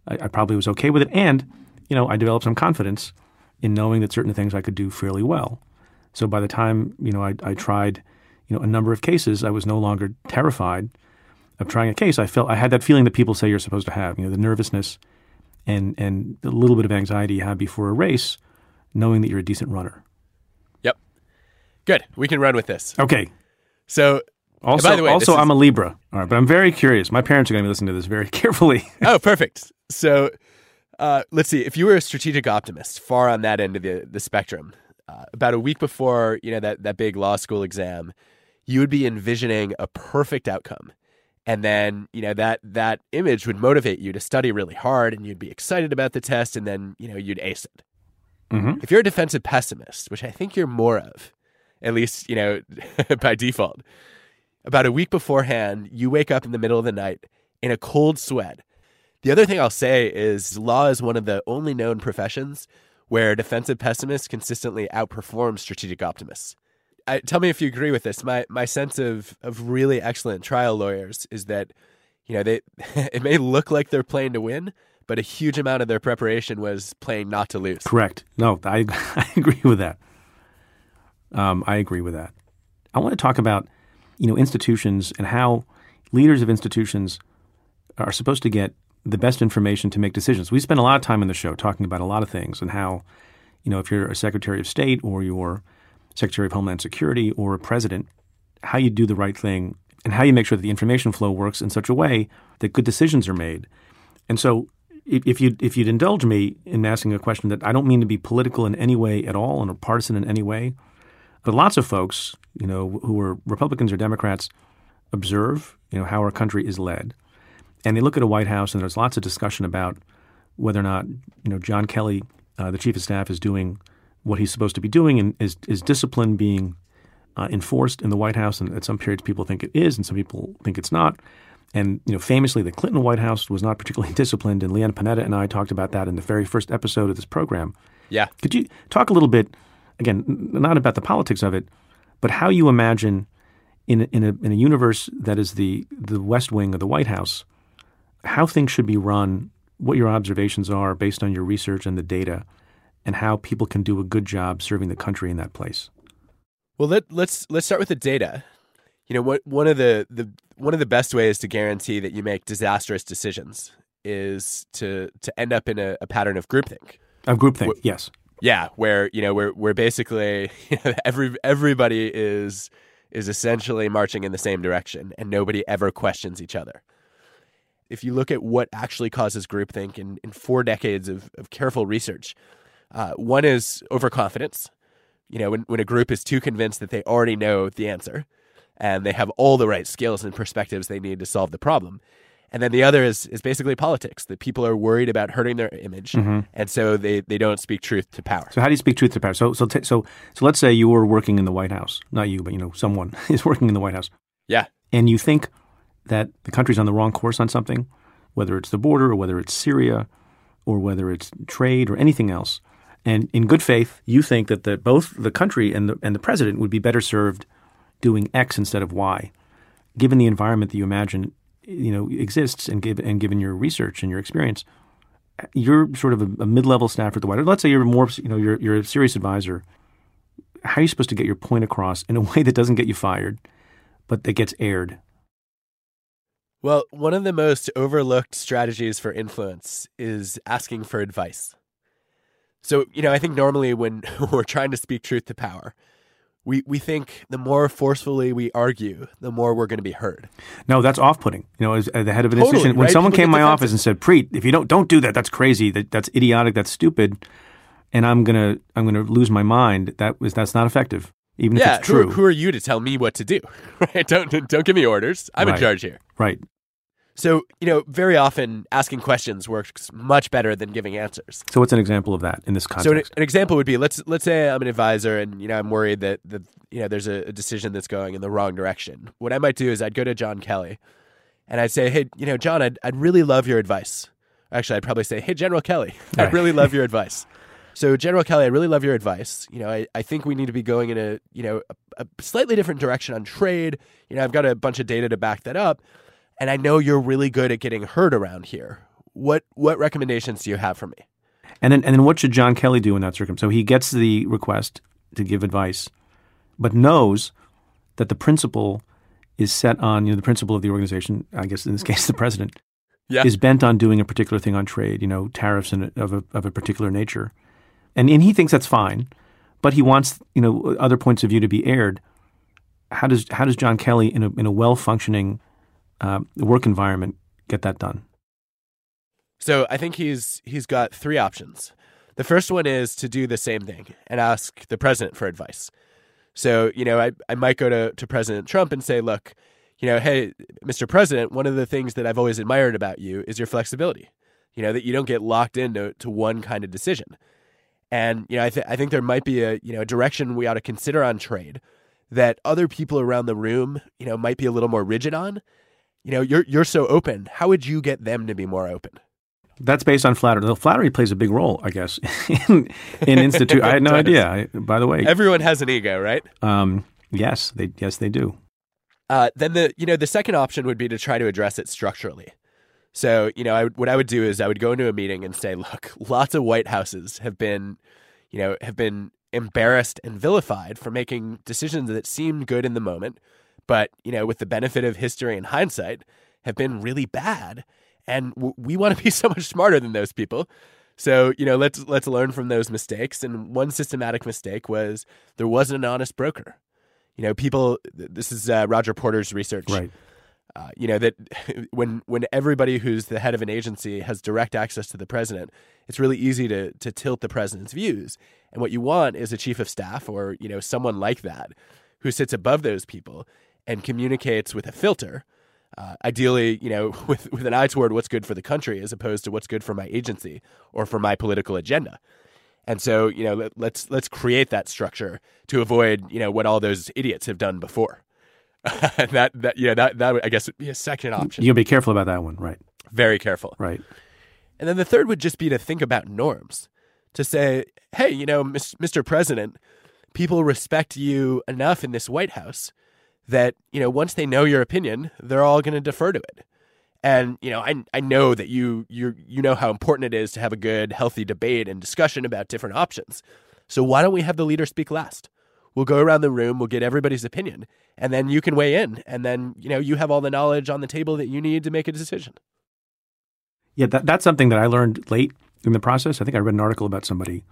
I, I probably was okay with it. And you know, I developed some confidence in knowing that certain things I could do fairly well. So by the time you know I, I tried, you know, a number of cases, I was no longer terrified of trying a case. I felt I had that feeling that people say you're supposed to have. You know, the nervousness and and the little bit of anxiety you have before a race knowing that you're a decent runner. Yep. Good. We can run with this. Okay. So, Also, by the way, also, is- I'm a Libra. All right, but I'm very curious. My parents are going to be listening to this very [laughs] carefully. oh, perfect. So, uh, let's see. If you were a strategic optimist, far on that end of the the spectrum, uh, about a week before you know that that big law school exam, you would be envisioning a perfect outcome, and then you know that that image would motivate you to study really hard, and you'd be excited about the test, and then you know you'd ace it. Mhm. If you're a defensive pessimist, which I think you're more of, at least you know [laughs] by default, about a week beforehand, you wake up in the middle of the night in a cold sweat. The other thing I'll say is law is one of the only known professions where defensive pessimists consistently outperform strategic optimists. I, tell me if you agree with this. My my sense of of really excellent trial lawyers is that you know they [laughs] it may look like they're playing to win, but a huge amount of their preparation was playing not to lose. Correct. No, I, [laughs] I agree with that. Um, I agree with that. I want to talk about, you know, institutions and how leaders of institutions are supposed to get the best information to make decisions. We spend a lot of time in the show talking about a lot of things and how, you know, if you're a Secretary of State or you're Secretary of Homeland Security or a president, how you do the right thing and how you make sure that the information flow works in such a way that good decisions are made. And so, if, you if you'd indulge me in asking a question that I don't mean to be political in any way at all, and partisan in any way, but lots of folks, you know, who are Republicans or Democrats, observe, you know, how our country is led, and they look at a White House, and there's lots of discussion about whether or not, you know, John Kelly, uh, the chief of staff, is doing what he's supposed to be doing, and is is discipline being uh, enforced in the White House, and at some periods people think it is, and some people think it's not. And you know, famously, the Clinton White House was not particularly [laughs] disciplined, and Leon Panetta and I talked about that in the very first episode of this program. Yeah. Could you talk a little bit, again, not about the politics of it, but how you imagine in a, in a in a universe that is the the West Wing of the White House, how things should be run, what your observations are based on your research and the data, and how people can do a good job serving the country in that place. Well, let, let's let's start with the data. You know, what one of the, the one of the best ways to guarantee that you make disastrous decisions is to to end up in a, a pattern of groupthink. Of groupthink, yes. Yeah, where you know where where basically [laughs] every everybody is is essentially marching in the same direction, and nobody ever questions each other. If you look at what actually causes groupthink in, in four decades of, of careful research, uh, one is overconfidence. You know, when, when a group is too convinced that they already know the answer and they have all the right skills and perspectives they need to solve the problem. And then the other is is basically politics, that people are worried about hurting their image, and so they, they don't speak truth to power. So how do you speak truth to power? So so t- so so let's say you were working in the White House, not you, but you know someone [laughs] is working in the White House, Yeah. and you think that the country's on the wrong course on something, whether it's the border or whether it's Syria, or whether it's trade or anything else, and in good faith you think that the, both the country and the and the president would be better served doing X instead of Y, given the environment that you imagine you know exists and give and given your research and your experience you're sort of a, a mid-level staffer at the White House. Let's say you're more, you know, you're you're a serious advisor. How are you supposed to get your point across in a [laughs] way that doesn't get you fired, but that gets aired? Well, one of the most overlooked strategies for influence is asking for advice. So, you know, I think normally when [laughs] we're trying to speak truth to power, we, we think the more forcefully we argue, the more we're going to be heard. No, that's off-putting. You know, as, as the head of an Totally, institution, when right? someone People came to my defensive. office and said, "Preet, if you don't don't do that, that's crazy. That that's idiotic. That's stupid," and I'm gonna I'm gonna lose my mind. That was that's not effective, even yeah, if it's true. Who, who are you to tell me what to do? [laughs] Right? Don't don't give me orders. I'm Right. in charge here. right. So, you know, very often asking questions works much better than giving answers. So, what's an example of that in this context? So an, an example would be let's let's say I'm an advisor and you know I'm worried that that you know there's a, a decision that's going in the wrong direction. What I might do is I'd go to John Kelly and I'd say, hey, you know, John, I'd I'd really love your advice. Actually, I'd probably say, hey, General Kelly, [laughs] I'd really love your [laughs] advice. So General Kelly, I really love your advice. You know, I, I think we need to be going in a you know a, a slightly different direction on trade. You know, I've got a bunch of data to back that up, and I know you're really good at getting heard around here. What what recommendations do you have for me? And then, and then what should John Kelly do in that circumstance? So he gets the request to give advice, but knows that the principal is set on, you know, the principal of the organization, I guess in this case, the president, [laughs] Yeah. is bent on doing a particular thing on trade, you know, tariffs and of a, of a particular nature. And and he thinks that's fine, but he wants you know other points of view to be aired. How does how does John Kelly in a in a well functioning uh, work environment get that done? So I think he's he's got three options. The first one is to do the same thing and ask the president for advice. So, you know, I, I might go to, to President Trump and say, look, you know, hey, Mr. President, one of the things that I've always admired about you is your flexibility. You know, that you don't get locked into to one kind of decision. And, you know, I, th- I think there might be a, you know, a direction we ought to consider on trade that other people around the room, you know, might be a little more rigid on. You know, you're you're so open. How would you get them to be more open? That's based on flattery. The flattery plays a big role, I guess, [laughs] in, in institute. I had no [laughs] idea. I, by the way, everyone has an ego, right? Um, yes, they yes they do. Uh, then the you know the second option would be to try to address it structurally. So you know, I, what I would do is I would go into a meeting and say, look, lots of White Houses have been, you know, have been embarrassed and vilified for making decisions that seemed good in the moment, but you know, with the benefit of history and hindsight, have been really bad and w- we want to be [laughs] so much smarter than those people. So you know, let's let's learn from those mistakes. And one systematic mistake was there wasn't an honest broker. You know, people. This is uh, Roger Porter's research. Right. Uh, you know that [laughs] when when everybody who's the head of an agency has direct access to the president, it's really easy to to tilt the president's views. And what you want is a chief of staff or you know someone like that who sits above those people and communicates with a filter uh, ideally, you know, [laughs] with, with an eye toward what's good for the country as opposed to what's good for my agency or for my political agenda. And so, you know, let, let's let's create that structure to avoid, you know, what all those idiots have done before. [laughs] that that yeah, that that I guess would be a second option. You'll be careful about that one, right? Very careful, right? And then the third would just be to think about norms, to say, hey, you know, Mr. President, people respect you enough in this White House that you know once they know your opinion, they're all going to defer to it. And you know, I I know that you you you know how important it is to have a good, healthy debate and discussion about different options. So why don't we have the leader speak last? We'll go around the room, we'll get everybody's opinion, and then you can weigh in, and then you know you have all the knowledge on the table that you need to make a decision. Yeah, that, that's something that I learned late in the process. I think I read an article about somebody,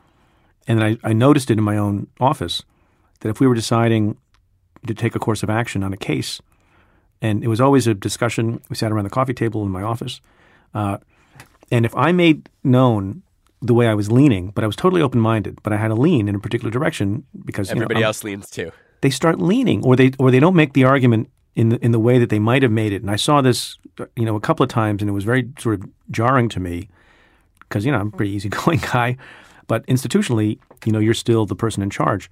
and I, I noticed it in my own office that if we were deciding to take a course of action on a case. And it was always a discussion. We sat around the coffee table in my office. Uh, and if I made known the way I was leaning, but I was totally open minded, but I had to lean in a particular direction because everybody you know, else leans too. They start leaning, or they or they don't make the argument in the in the way that they might have made it. And I saw this, you know, a couple of times, and it was very sort of jarring to me because you know I'm a pretty easygoing [laughs] guy, but institutionally, you know, you're still the person in charge,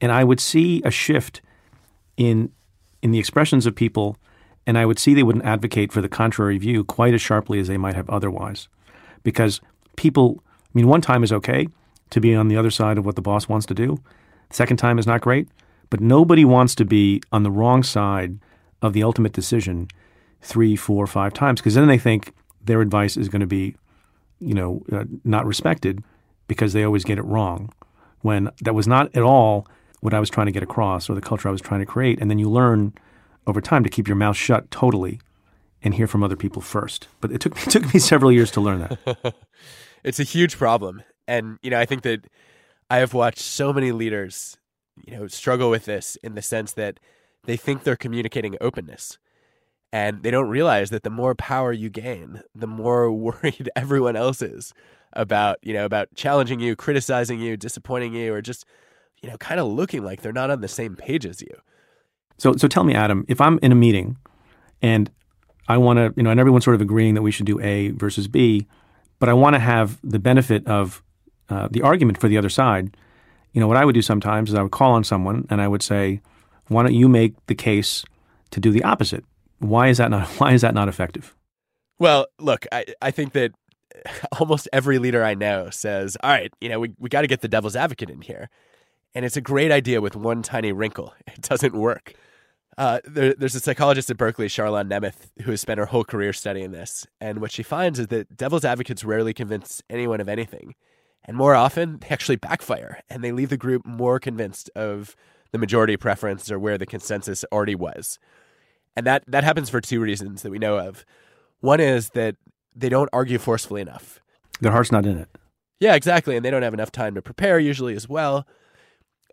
and I would see a shift in in the expressions of people, and I would see they wouldn't advocate for the contrary view quite as sharply as they might have otherwise, because people. I mean, one time is okay to be on the other side of what the boss wants to do. Second time is not great, but nobody wants to be on the wrong side of the ultimate decision three, four, five times because then they think their advice is going to be, you know, uh, not respected because they always get it wrong. When that was not at all what I was trying to get across or the culture I was trying to create. And then you learn over time to keep your mouth shut totally and hear from other people first. But it took, it [laughs] took me several years to learn that. [laughs] it's a huge problem. And, you know, I think that I have watched so many leaders, you know, struggle with this in the sense that they think they're communicating openness. And they don't realize that the more power you gain, the more [laughs] worried everyone else is about, you know, about challenging you, criticizing you, disappointing you, or just you know, kind of looking like they're not on the same page as you. So, so tell me, Adam, if I'm in a meeting and I want to, you know, and everyone's sort of agreeing that we should do A versus B, but I want to have the benefit of uh, the argument for the other side. You know, what I would do sometimes is I would call on someone and I would say, "Why don't you make the case to do the opposite? Why is that not? [laughs] Why is that not effective?" Well, look, I, I think that [laughs] almost every leader I know says, "All right, you know, we we got to get the devil's advocate in here." And it's a great idea with one tiny wrinkle [laughs] it doesn't work. Uh, there, there's a psychologist at Berkeley, Charlan Nemeth, who has spent her whole career studying this. And what she finds is that devil's advocates rarely convince anyone of anything. And more often, they actually backfire and they leave the group more convinced of the majority preference or where the consensus already was. And that, that happens for two reasons that we know of. One is that they don't argue forcefully enough. Their heart's not in it. Yeah, exactly. And they don't have enough time to prepare usually as well.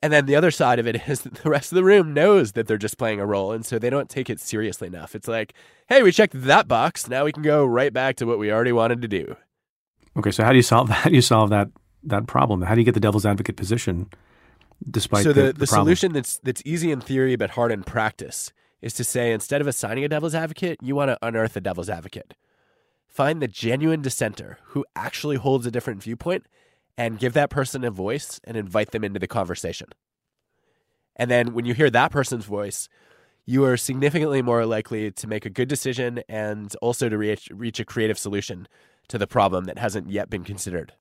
And then the other side of it is that the rest of the room knows that they're just playing a role. And so they don't take it seriously enough. It's like, hey, we checked that box. Now we can go right back to what we already wanted to do. Okay, so how do you solve that? [laughs] How do you solve that that problem? How do you get the devil's advocate position despite so the, the, the, the solution that's that's easy in theory but hard in practice is to say instead of assigning a devil's advocate, you want to unearth a devil's advocate. Find the genuine dissenter who actually holds a different viewpoint and give that person a voice and invite them into the conversation. And then when you hear that person's voice, you are significantly more likely to make a good decision and also to reach, reach a creative solution to the problem that hasn't yet been considered.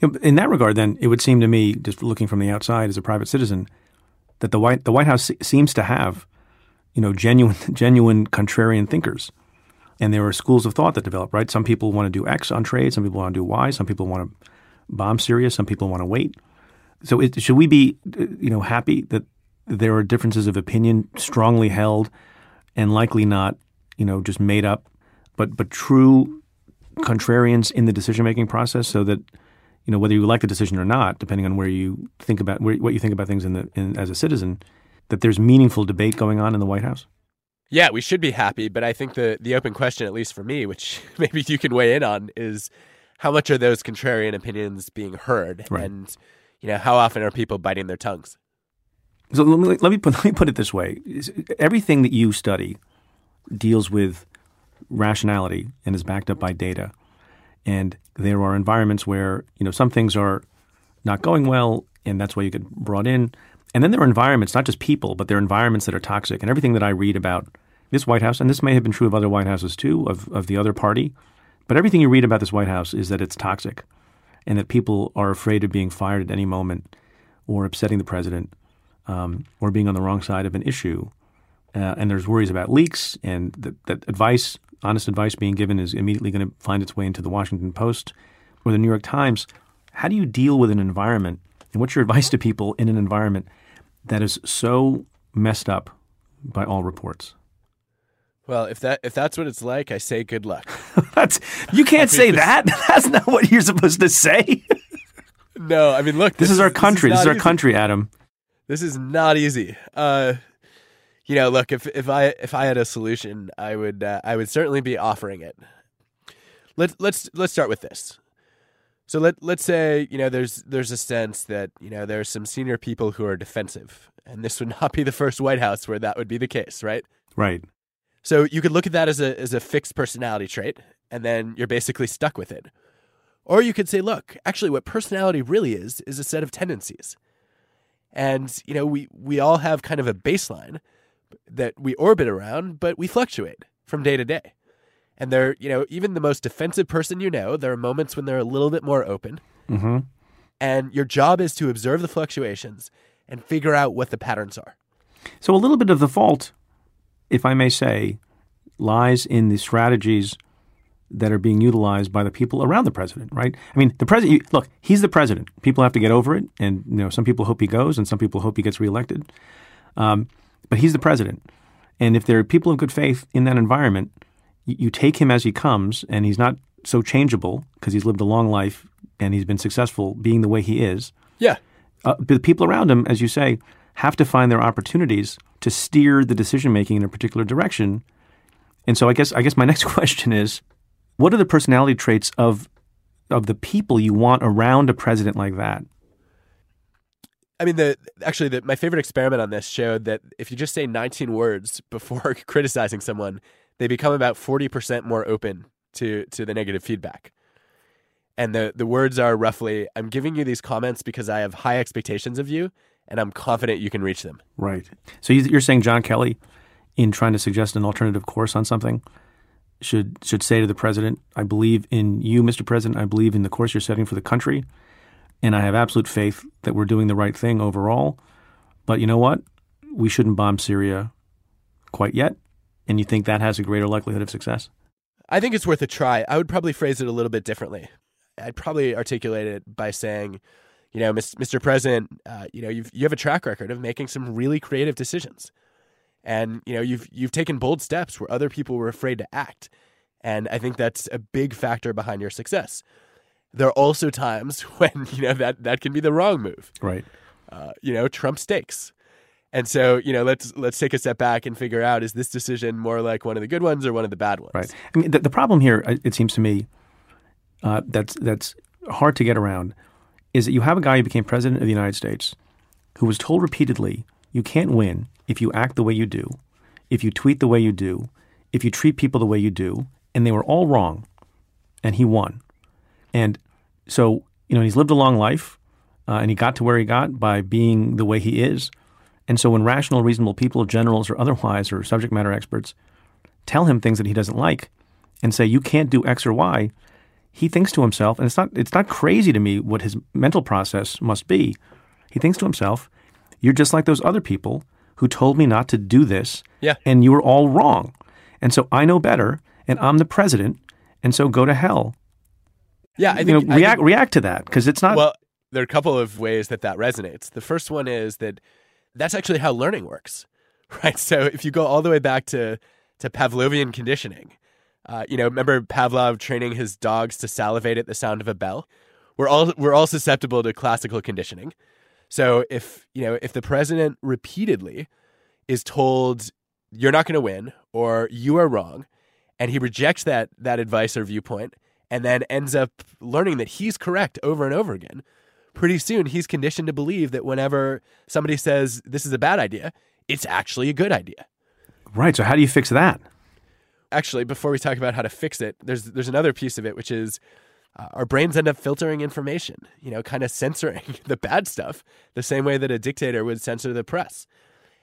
In that regard, then, it would seem to me, just looking from the outside as a private citizen, that the White the White House seems to have, you know, genuine [laughs] genuine contrarian thinkers, and there are schools of thought that develop. Right, some people want to do X on trade, some people want to do Y, some people want to bomb Syria, some people want to wait. So, it, should we be, you know, happy that there are differences of opinion strongly held, and likely not, you know, just made up, but but true contrarians in the decision making process, so that you know whether you like the decision or not, depending on where you think about where, what you think about things in the in, as a citizen, that there's meaningful debate going on in the White House. Yeah, we should be happy, but I think the the open question, at least for me, which [laughs] maybe you can weigh in on, is how much are those contrarian opinions being heard, Right. and you know how often are people biting their tongues? So let me, let me put [laughs] let me put it this way: everything that you study deals with rationality and is backed up by data. And there are environments where you know some things are not going well, and that's why you get brought in. And then there are environments, not just people, but there are environments that are toxic. And everything that I read about this White House, and this may have been true of other White Houses too, of of the other party, but everything you read about this White House is that it's toxic, and that people are afraid of being fired at any moment, or upsetting the president, um, or being on the wrong side of an issue. Uh, and there's worries about leaks, and that, that advice, honest advice being given, is immediately going to find its way into the Washington Post or the New York Times. How do you deal with an environment, and what's your advice to people in an environment that is so messed up by all reports? Well, if that if that's what it's like, I say good luck. [laughs] That's you can't say that. [laughs] That's not what you're supposed to say. [laughs] no, I mean, look, This, is our country. This is, not our easy. country, Adam. This is not easy. Uh, you know, look, if if I if I had a solution, I would uh, I would certainly be offering it. Let's let's let's start with this. So let let's say you know there's there's a sense that you know there's some senior people who are defensive, and this would not be the first White House where that would be the case, right? Right. So you could look at that as a as a fixed personality trait, and then you're basically stuck with it. Or you could say, look, actually, what personality really is is a set of tendencies, and you know we we all have kind of a baseline that we orbit around, but we fluctuate from day to day. And there, you know, even the most defensive person you know, there are moments when they're a little bit more open. Mm-hmm. And your job is to observe the fluctuations and figure out what the patterns are. So a little bit of the fault, if I may say, lies in the strategies that are being utilized by the people around the president, right? I mean, the president. Look, he's the president. People have to get over it, and you know, some people hope he goes, and some people hope he gets reelected. Um, but he's the president, and if there are people of good faith in that environment, you, you take him as he comes, and he's not so changeable because he's lived a long life and he's been successful being the way he is Yeah. uh, but the people around him, as you say, have to find their opportunities to steer the decision making in a particular direction. And so, I guess I guess my [laughs] next question is, what are the personality traits of of the people you want around a president like that? I mean, the actually, the, my favorite experiment on this showed that if you just say 19 words [laughs] before [laughs] criticizing someone, they become about 40% more open to to the negative feedback. And the the words are roughly, "I'm giving you these comments because I have high expectations of you, and I'm confident you can reach them." Right. So you- you're saying John Kelly, in trying to suggest an alternative course on something, should should say to the president, "I believe in you, Mr. President. I believe in the course you're setting for the country, and I have absolute faith that we're doing the right thing overall. But you know what? We shouldn't bomb Syria quite yet." And you think that has a greater likelihood of success? I think it's worth a try. I would probably phrase it a little bit differently. I'd probably articulate it by saying, you know, Mr. President, uh, you know, you've you have a track record of making some really creative decisions, and you know, you've you've taken bold steps where other people were afraid to act, and I think that's a big factor behind your success. there are also times [laughs] when you know that that can be the wrong move. Right. Uh, you know, Trump stakes. And so, you know, let's let's take a step back and figure out is this decision more like one of the good ones or one of the bad ones? Right. I mean, the, the problem here, uh, it seems to me, uh, that's that's hard to get around, is that you have a guy who became president of the United States, who was told repeatedly, you can't win if you act the way you do, if you tweet the way you do, if you treat people the way you do, and they were all wrong, and he won, and so you know he's lived a long life, uh, and he got to where he got by being the way he is. And so when rational, reasonable people, generals or otherwise, or subject matter experts, tell him things that he doesn't like and say, you can't do X or Y, he thinks to himself, and it's not, it's not crazy to me what his mental process must be. He thinks to himself, you're just like those other people who told me not to do this, Yeah. and you were all wrong. And so I know better, and I'm the president, and so go to hell. Yeah, I you think, know, I react think- react to that because it's not. Well, there are a couple of ways that that resonates. The first one is that that's actually how learning works, [laughs] right? So if you go all the way back to to Pavlovian conditioning, uh, you know, remember Pavlov training his dogs to salivate at the sound of a bell? We're all we're all susceptible to classical conditioning. So if you know if the president repeatedly is told you're not going to win or you are wrong, and he rejects that that advice or viewpoint, and then ends up learning that he's correct over and over again, pretty soon he's conditioned to believe that whenever somebody says this is a bad idea, it's actually a good idea. right. So how do you fix that? Actually, before we talk about how to fix it, there's there's another piece of it which is uh, our brains end up filtering information, you know, kind of censoring [laughs] the bad stuff the same way that a dictator would censor the press.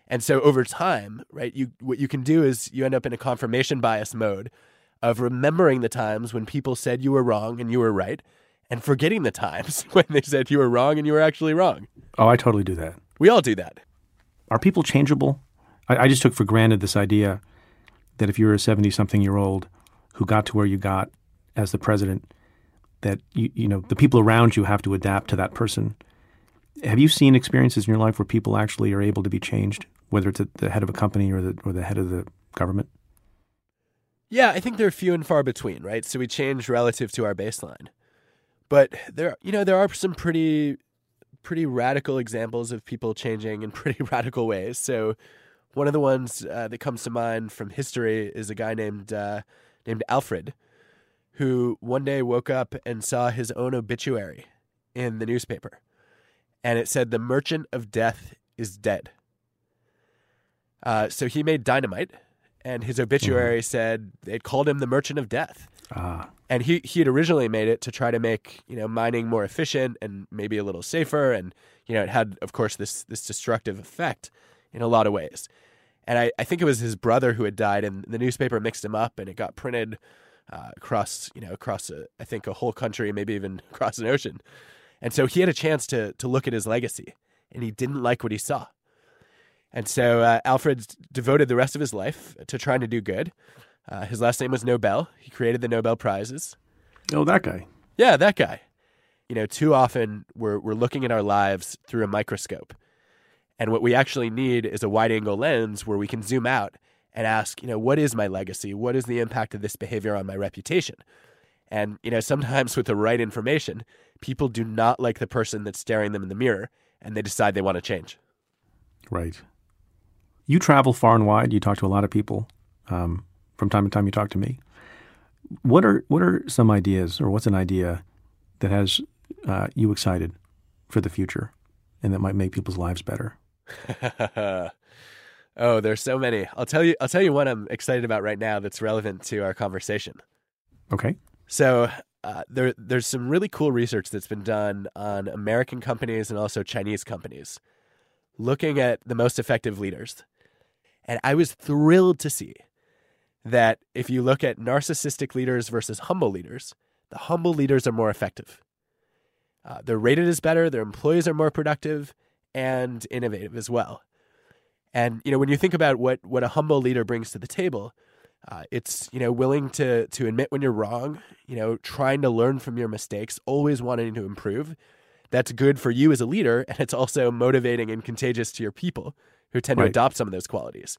And so over time, right, you what you can do is you end up in a confirmation bias mode of remembering the times when people said you were wrong and you were right and forgetting the times [laughs] when they said you were wrong and you were actually wrong. Oh, I totally do that. We all do that. Are people changeable? I, I just took for granted this idea that if you're a 70 something year old who got to where you got as the president, that you, you know the people around you have to adapt to that person. Have you seen experiences in your life where people actually are able to be changed, whether it's at the head of a company or the or the head of the government? Yeah, I think they're few and far between, right? So we change relative to our baseline. But there you know, there are some pretty pretty radical examples of people changing in pretty [laughs] radical ways. So one of the ones uh, that comes to mind from history is a guy named uh, named Alfred, who one day woke up and saw his own obituary in the newspaper, and it said, "The merchant of death is dead." Uh, so he made dynamite, and his obituary said they'd called him the merchant of death. Ah, And he he had originally made it to try to make you know mining more efficient and maybe a little safer, and you know it had of course this this destructive effect in a lot of ways. And I, I think it was his brother who had died, and the newspaper mixed him up, and it got printed uh, across you know across a, I think a whole country, maybe even [laughs] across an ocean. And so he had a chance to to look at his legacy, and he didn't like what he saw. And so uh, Alfred devoted the rest of his life to trying to do good. Uh, his last name was Nobel. He created the Nobel Prizes. oh, that guy. Yeah, that guy. You know, too often we're we're looking at our lives through a microscope. And what we actually need is a wide angle lens where we can zoom out and ask, you know, what is my legacy? What is the impact of this behavior on my reputation? And, you know, sometimes [laughs] with the right information, people do not like the person that's staring them in the mirror and they decide they want to change. Right. You travel far and wide. You talk to a lot of people. Um, from time to time, you talk to me. What are what are some ideas, or what's an idea that has uh, you excited for the future, and that might make people's lives better? [laughs] oh, there's so many. I'll tell you I'll tell you one I'm excited about right now that's relevant to our conversation. Okay. So uh, there, there's some really cool research that's been done on American companies and also Chinese companies, looking at the most effective leaders. And I was thrilled to see that if you look at narcissistic leaders versus humble leaders, the humble leaders are more effective. Uh, they're rated as better, their employees are more productive and innovative as well. And you know, when you think about what what a humble leader brings to the table, uh, it's you know willing to to admit when you're wrong, you know, trying to learn from your mistakes, always wanting to improve. That's good for you as a leader, and it's also motivating and contagious to your people who tend to adopt some of those qualities.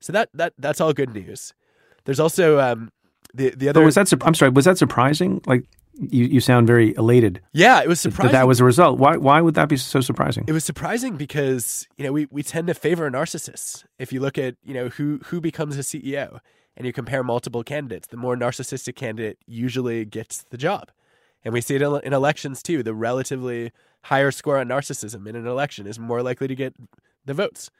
So that that that's all good news. There's also um, the the other. But was that? I'm sorry. Was that surprising? Like You, you sound very elated. Yeah, it was surprising. That that was a result. Why, why would that be so surprising? It was surprising because, you know, we, we tend to favor narcissists. If you look at, you know, who, who becomes a CEO and you compare multiple candidates, the more narcissistic candidate usually gets the job. And we see it in elections too. The relatively higher score on narcissism in an election is more likely to get the votes.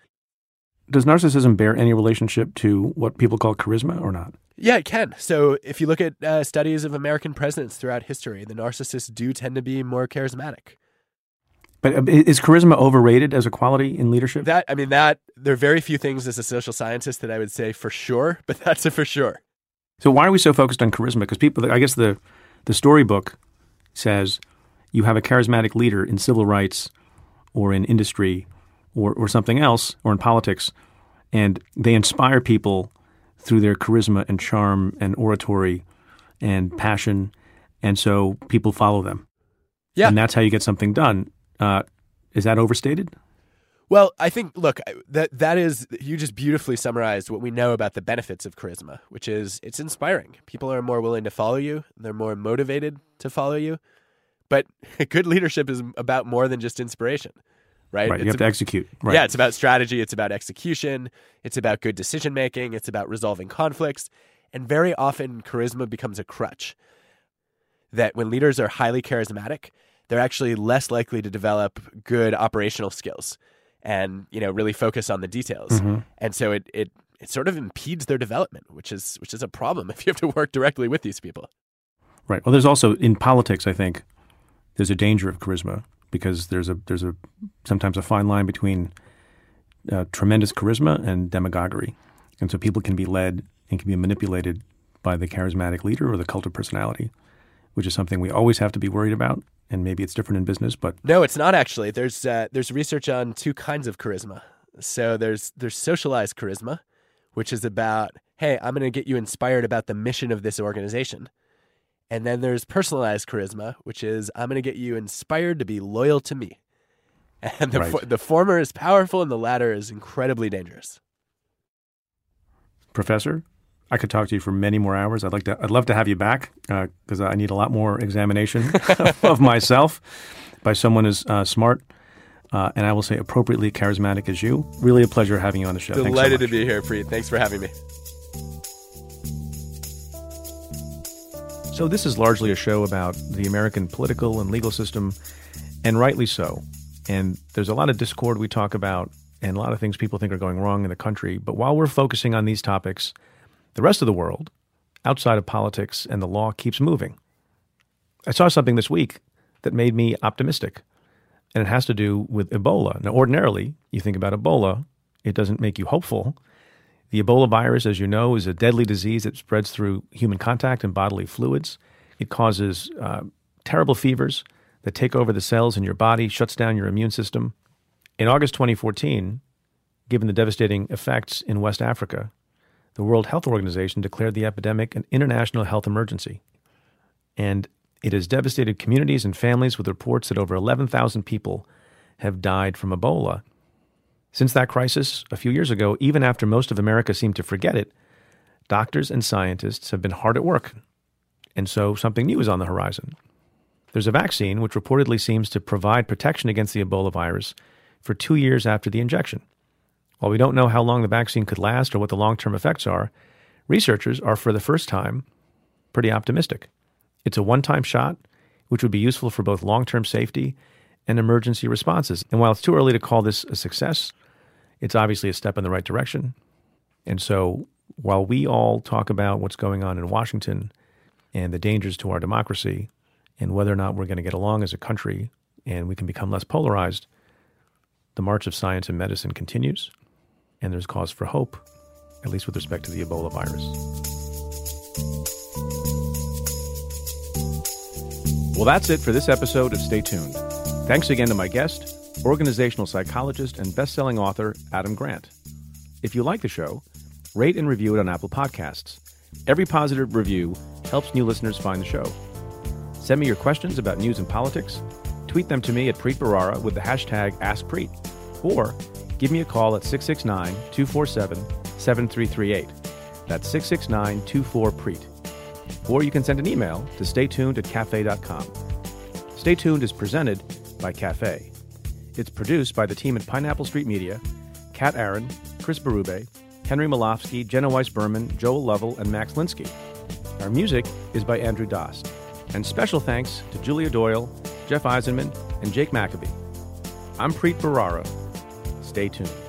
Does narcissism bear any relationship to what people call charisma or not? Yeah, it can. So if you look at uh, studies of American presidents throughout history, the narcissists do tend to be more charismatic. But uh, is charisma overrated as a quality in leadership? That I mean, that there are very few things as a social scientist that I would say for sure, [laughs] but that's a for sure. So why are we so focused on charisma? Because people, I guess the the storybook says you have a charismatic leader in civil rights or in industry or, or something else or in politics, and they inspire people through their charisma and charm and oratory and passion, and so people follow them. Yeah, and that's how you get something done. Uh, is that overstated? Well, I think look that that is you just beautifully summarized what we know about the benefits of charisma, which is it's inspiring. People are more willing to follow you, they're more motivated to follow you. But [laughs] good leadership is about more than just inspiration, right? Right. you have to execute. Right. Yeah, it's about strategy, it's about execution, it's about good decision making, it's about resolving conflicts, and very often charisma becomes a crutch. That when leaders are highly charismatic, they're actually less likely to develop good operational skills and you know really focus on the details. Mm-hmm. And so it it it sort of impedes their development, which is which is a problem [laughs] if you have to work directly with these people. Right. Well, there's also in politics, I think, there's a danger of charisma because there's a there's a sometimes a fine line between uh, tremendous charisma and demagoguery, and so people can be led and can be manipulated by the charismatic leader or the cult of personality, which is something we always have to be worried about. And maybe it's different in business, but no, it's not actually. There's uh, there's research on two kinds of charisma. So there's there's socialized charisma, which is about hey, I'm going to get you inspired about the mission of this organization. And then there's personalized charisma, which is I'm going to get you inspired to be loyal to me. [laughs] And the, right. for, the former is powerful and the latter is incredibly dangerous. Professor, I could talk to you for many more hours. I'd like to. I'd love to have you back because uh, I need a lot more examination [laughs] of myself by someone as uh, smart uh, and I will say appropriately charismatic as you. Really a pleasure having you on the show. Delighted so to be here, Preet. Thanks for having me. So this is largely a show about the American political and legal system, and rightly so. And there's a lot of discord we talk about, and a lot of things people think are going wrong in the country. But while we're focusing on these topics, the rest of the world, outside of politics and the law, keeps moving. I saw something this week that made me optimistic, and it has to do with Ebola. Now, ordinarily, you think about Ebola, it doesn't make you hopeful. The Ebola virus, as you know, is a deadly disease that spreads through human contact and bodily fluids. It causes uh, terrible fevers that take over the cells in your body, shuts down your immune system. In August 2014, given the devastating effects in West Africa, the World Health Organization declared the epidemic an international health emergency. And it has devastated communities and families with reports that over 11,000 people have died from Ebola. Since that crisis a few years ago, even after most of America seemed to forget it, doctors and scientists have been hard at work. And so something new is on the horizon. There's a vaccine which reportedly seems to provide protection against the Ebola virus for two years after the injection. While we don't know how long the vaccine could last or what the long term effects are, researchers are, for the first time, pretty optimistic. It's a one time shot, which would be useful for both long term safety and emergency responses. And while it's too early to call this a success, it's obviously a step in the right direction. And so while we all talk about what's going on in Washington and the dangers to our democracy and whether or not we're going to get along as a country and we can become less polarized, the march of science and medicine continues, and there's cause for hope, at least with respect to the Ebola virus. Well, that's it for this episode of Stay Tuned. Thanks again to my guest, organizational psychologist and best-selling author Adam Grant. If you like the show, rate and review it on Apple Podcasts. Every positive review helps new listeners find the show. Send me your questions about news and politics. Tweet them to me at Preet Bharara with the hashtag AskPreet. Or give me a call at 669 247 7338. That's 669 24 Preet. or you can send an email to staytuned at cafe.com. Stay Tuned is presented by Cafe. It's produced by the team at Pineapple Street Media, Kat Aaron, Chris Berube, Henry Molofsky, Jenna Weiss Berman, Joel Lovell, and Max Linsky. Our music is by Andrew Dost. And special thanks to Julia Doyle, Jeff Eisenman, and Jake Maccabee. I'm Preet Bharara. Stay tuned.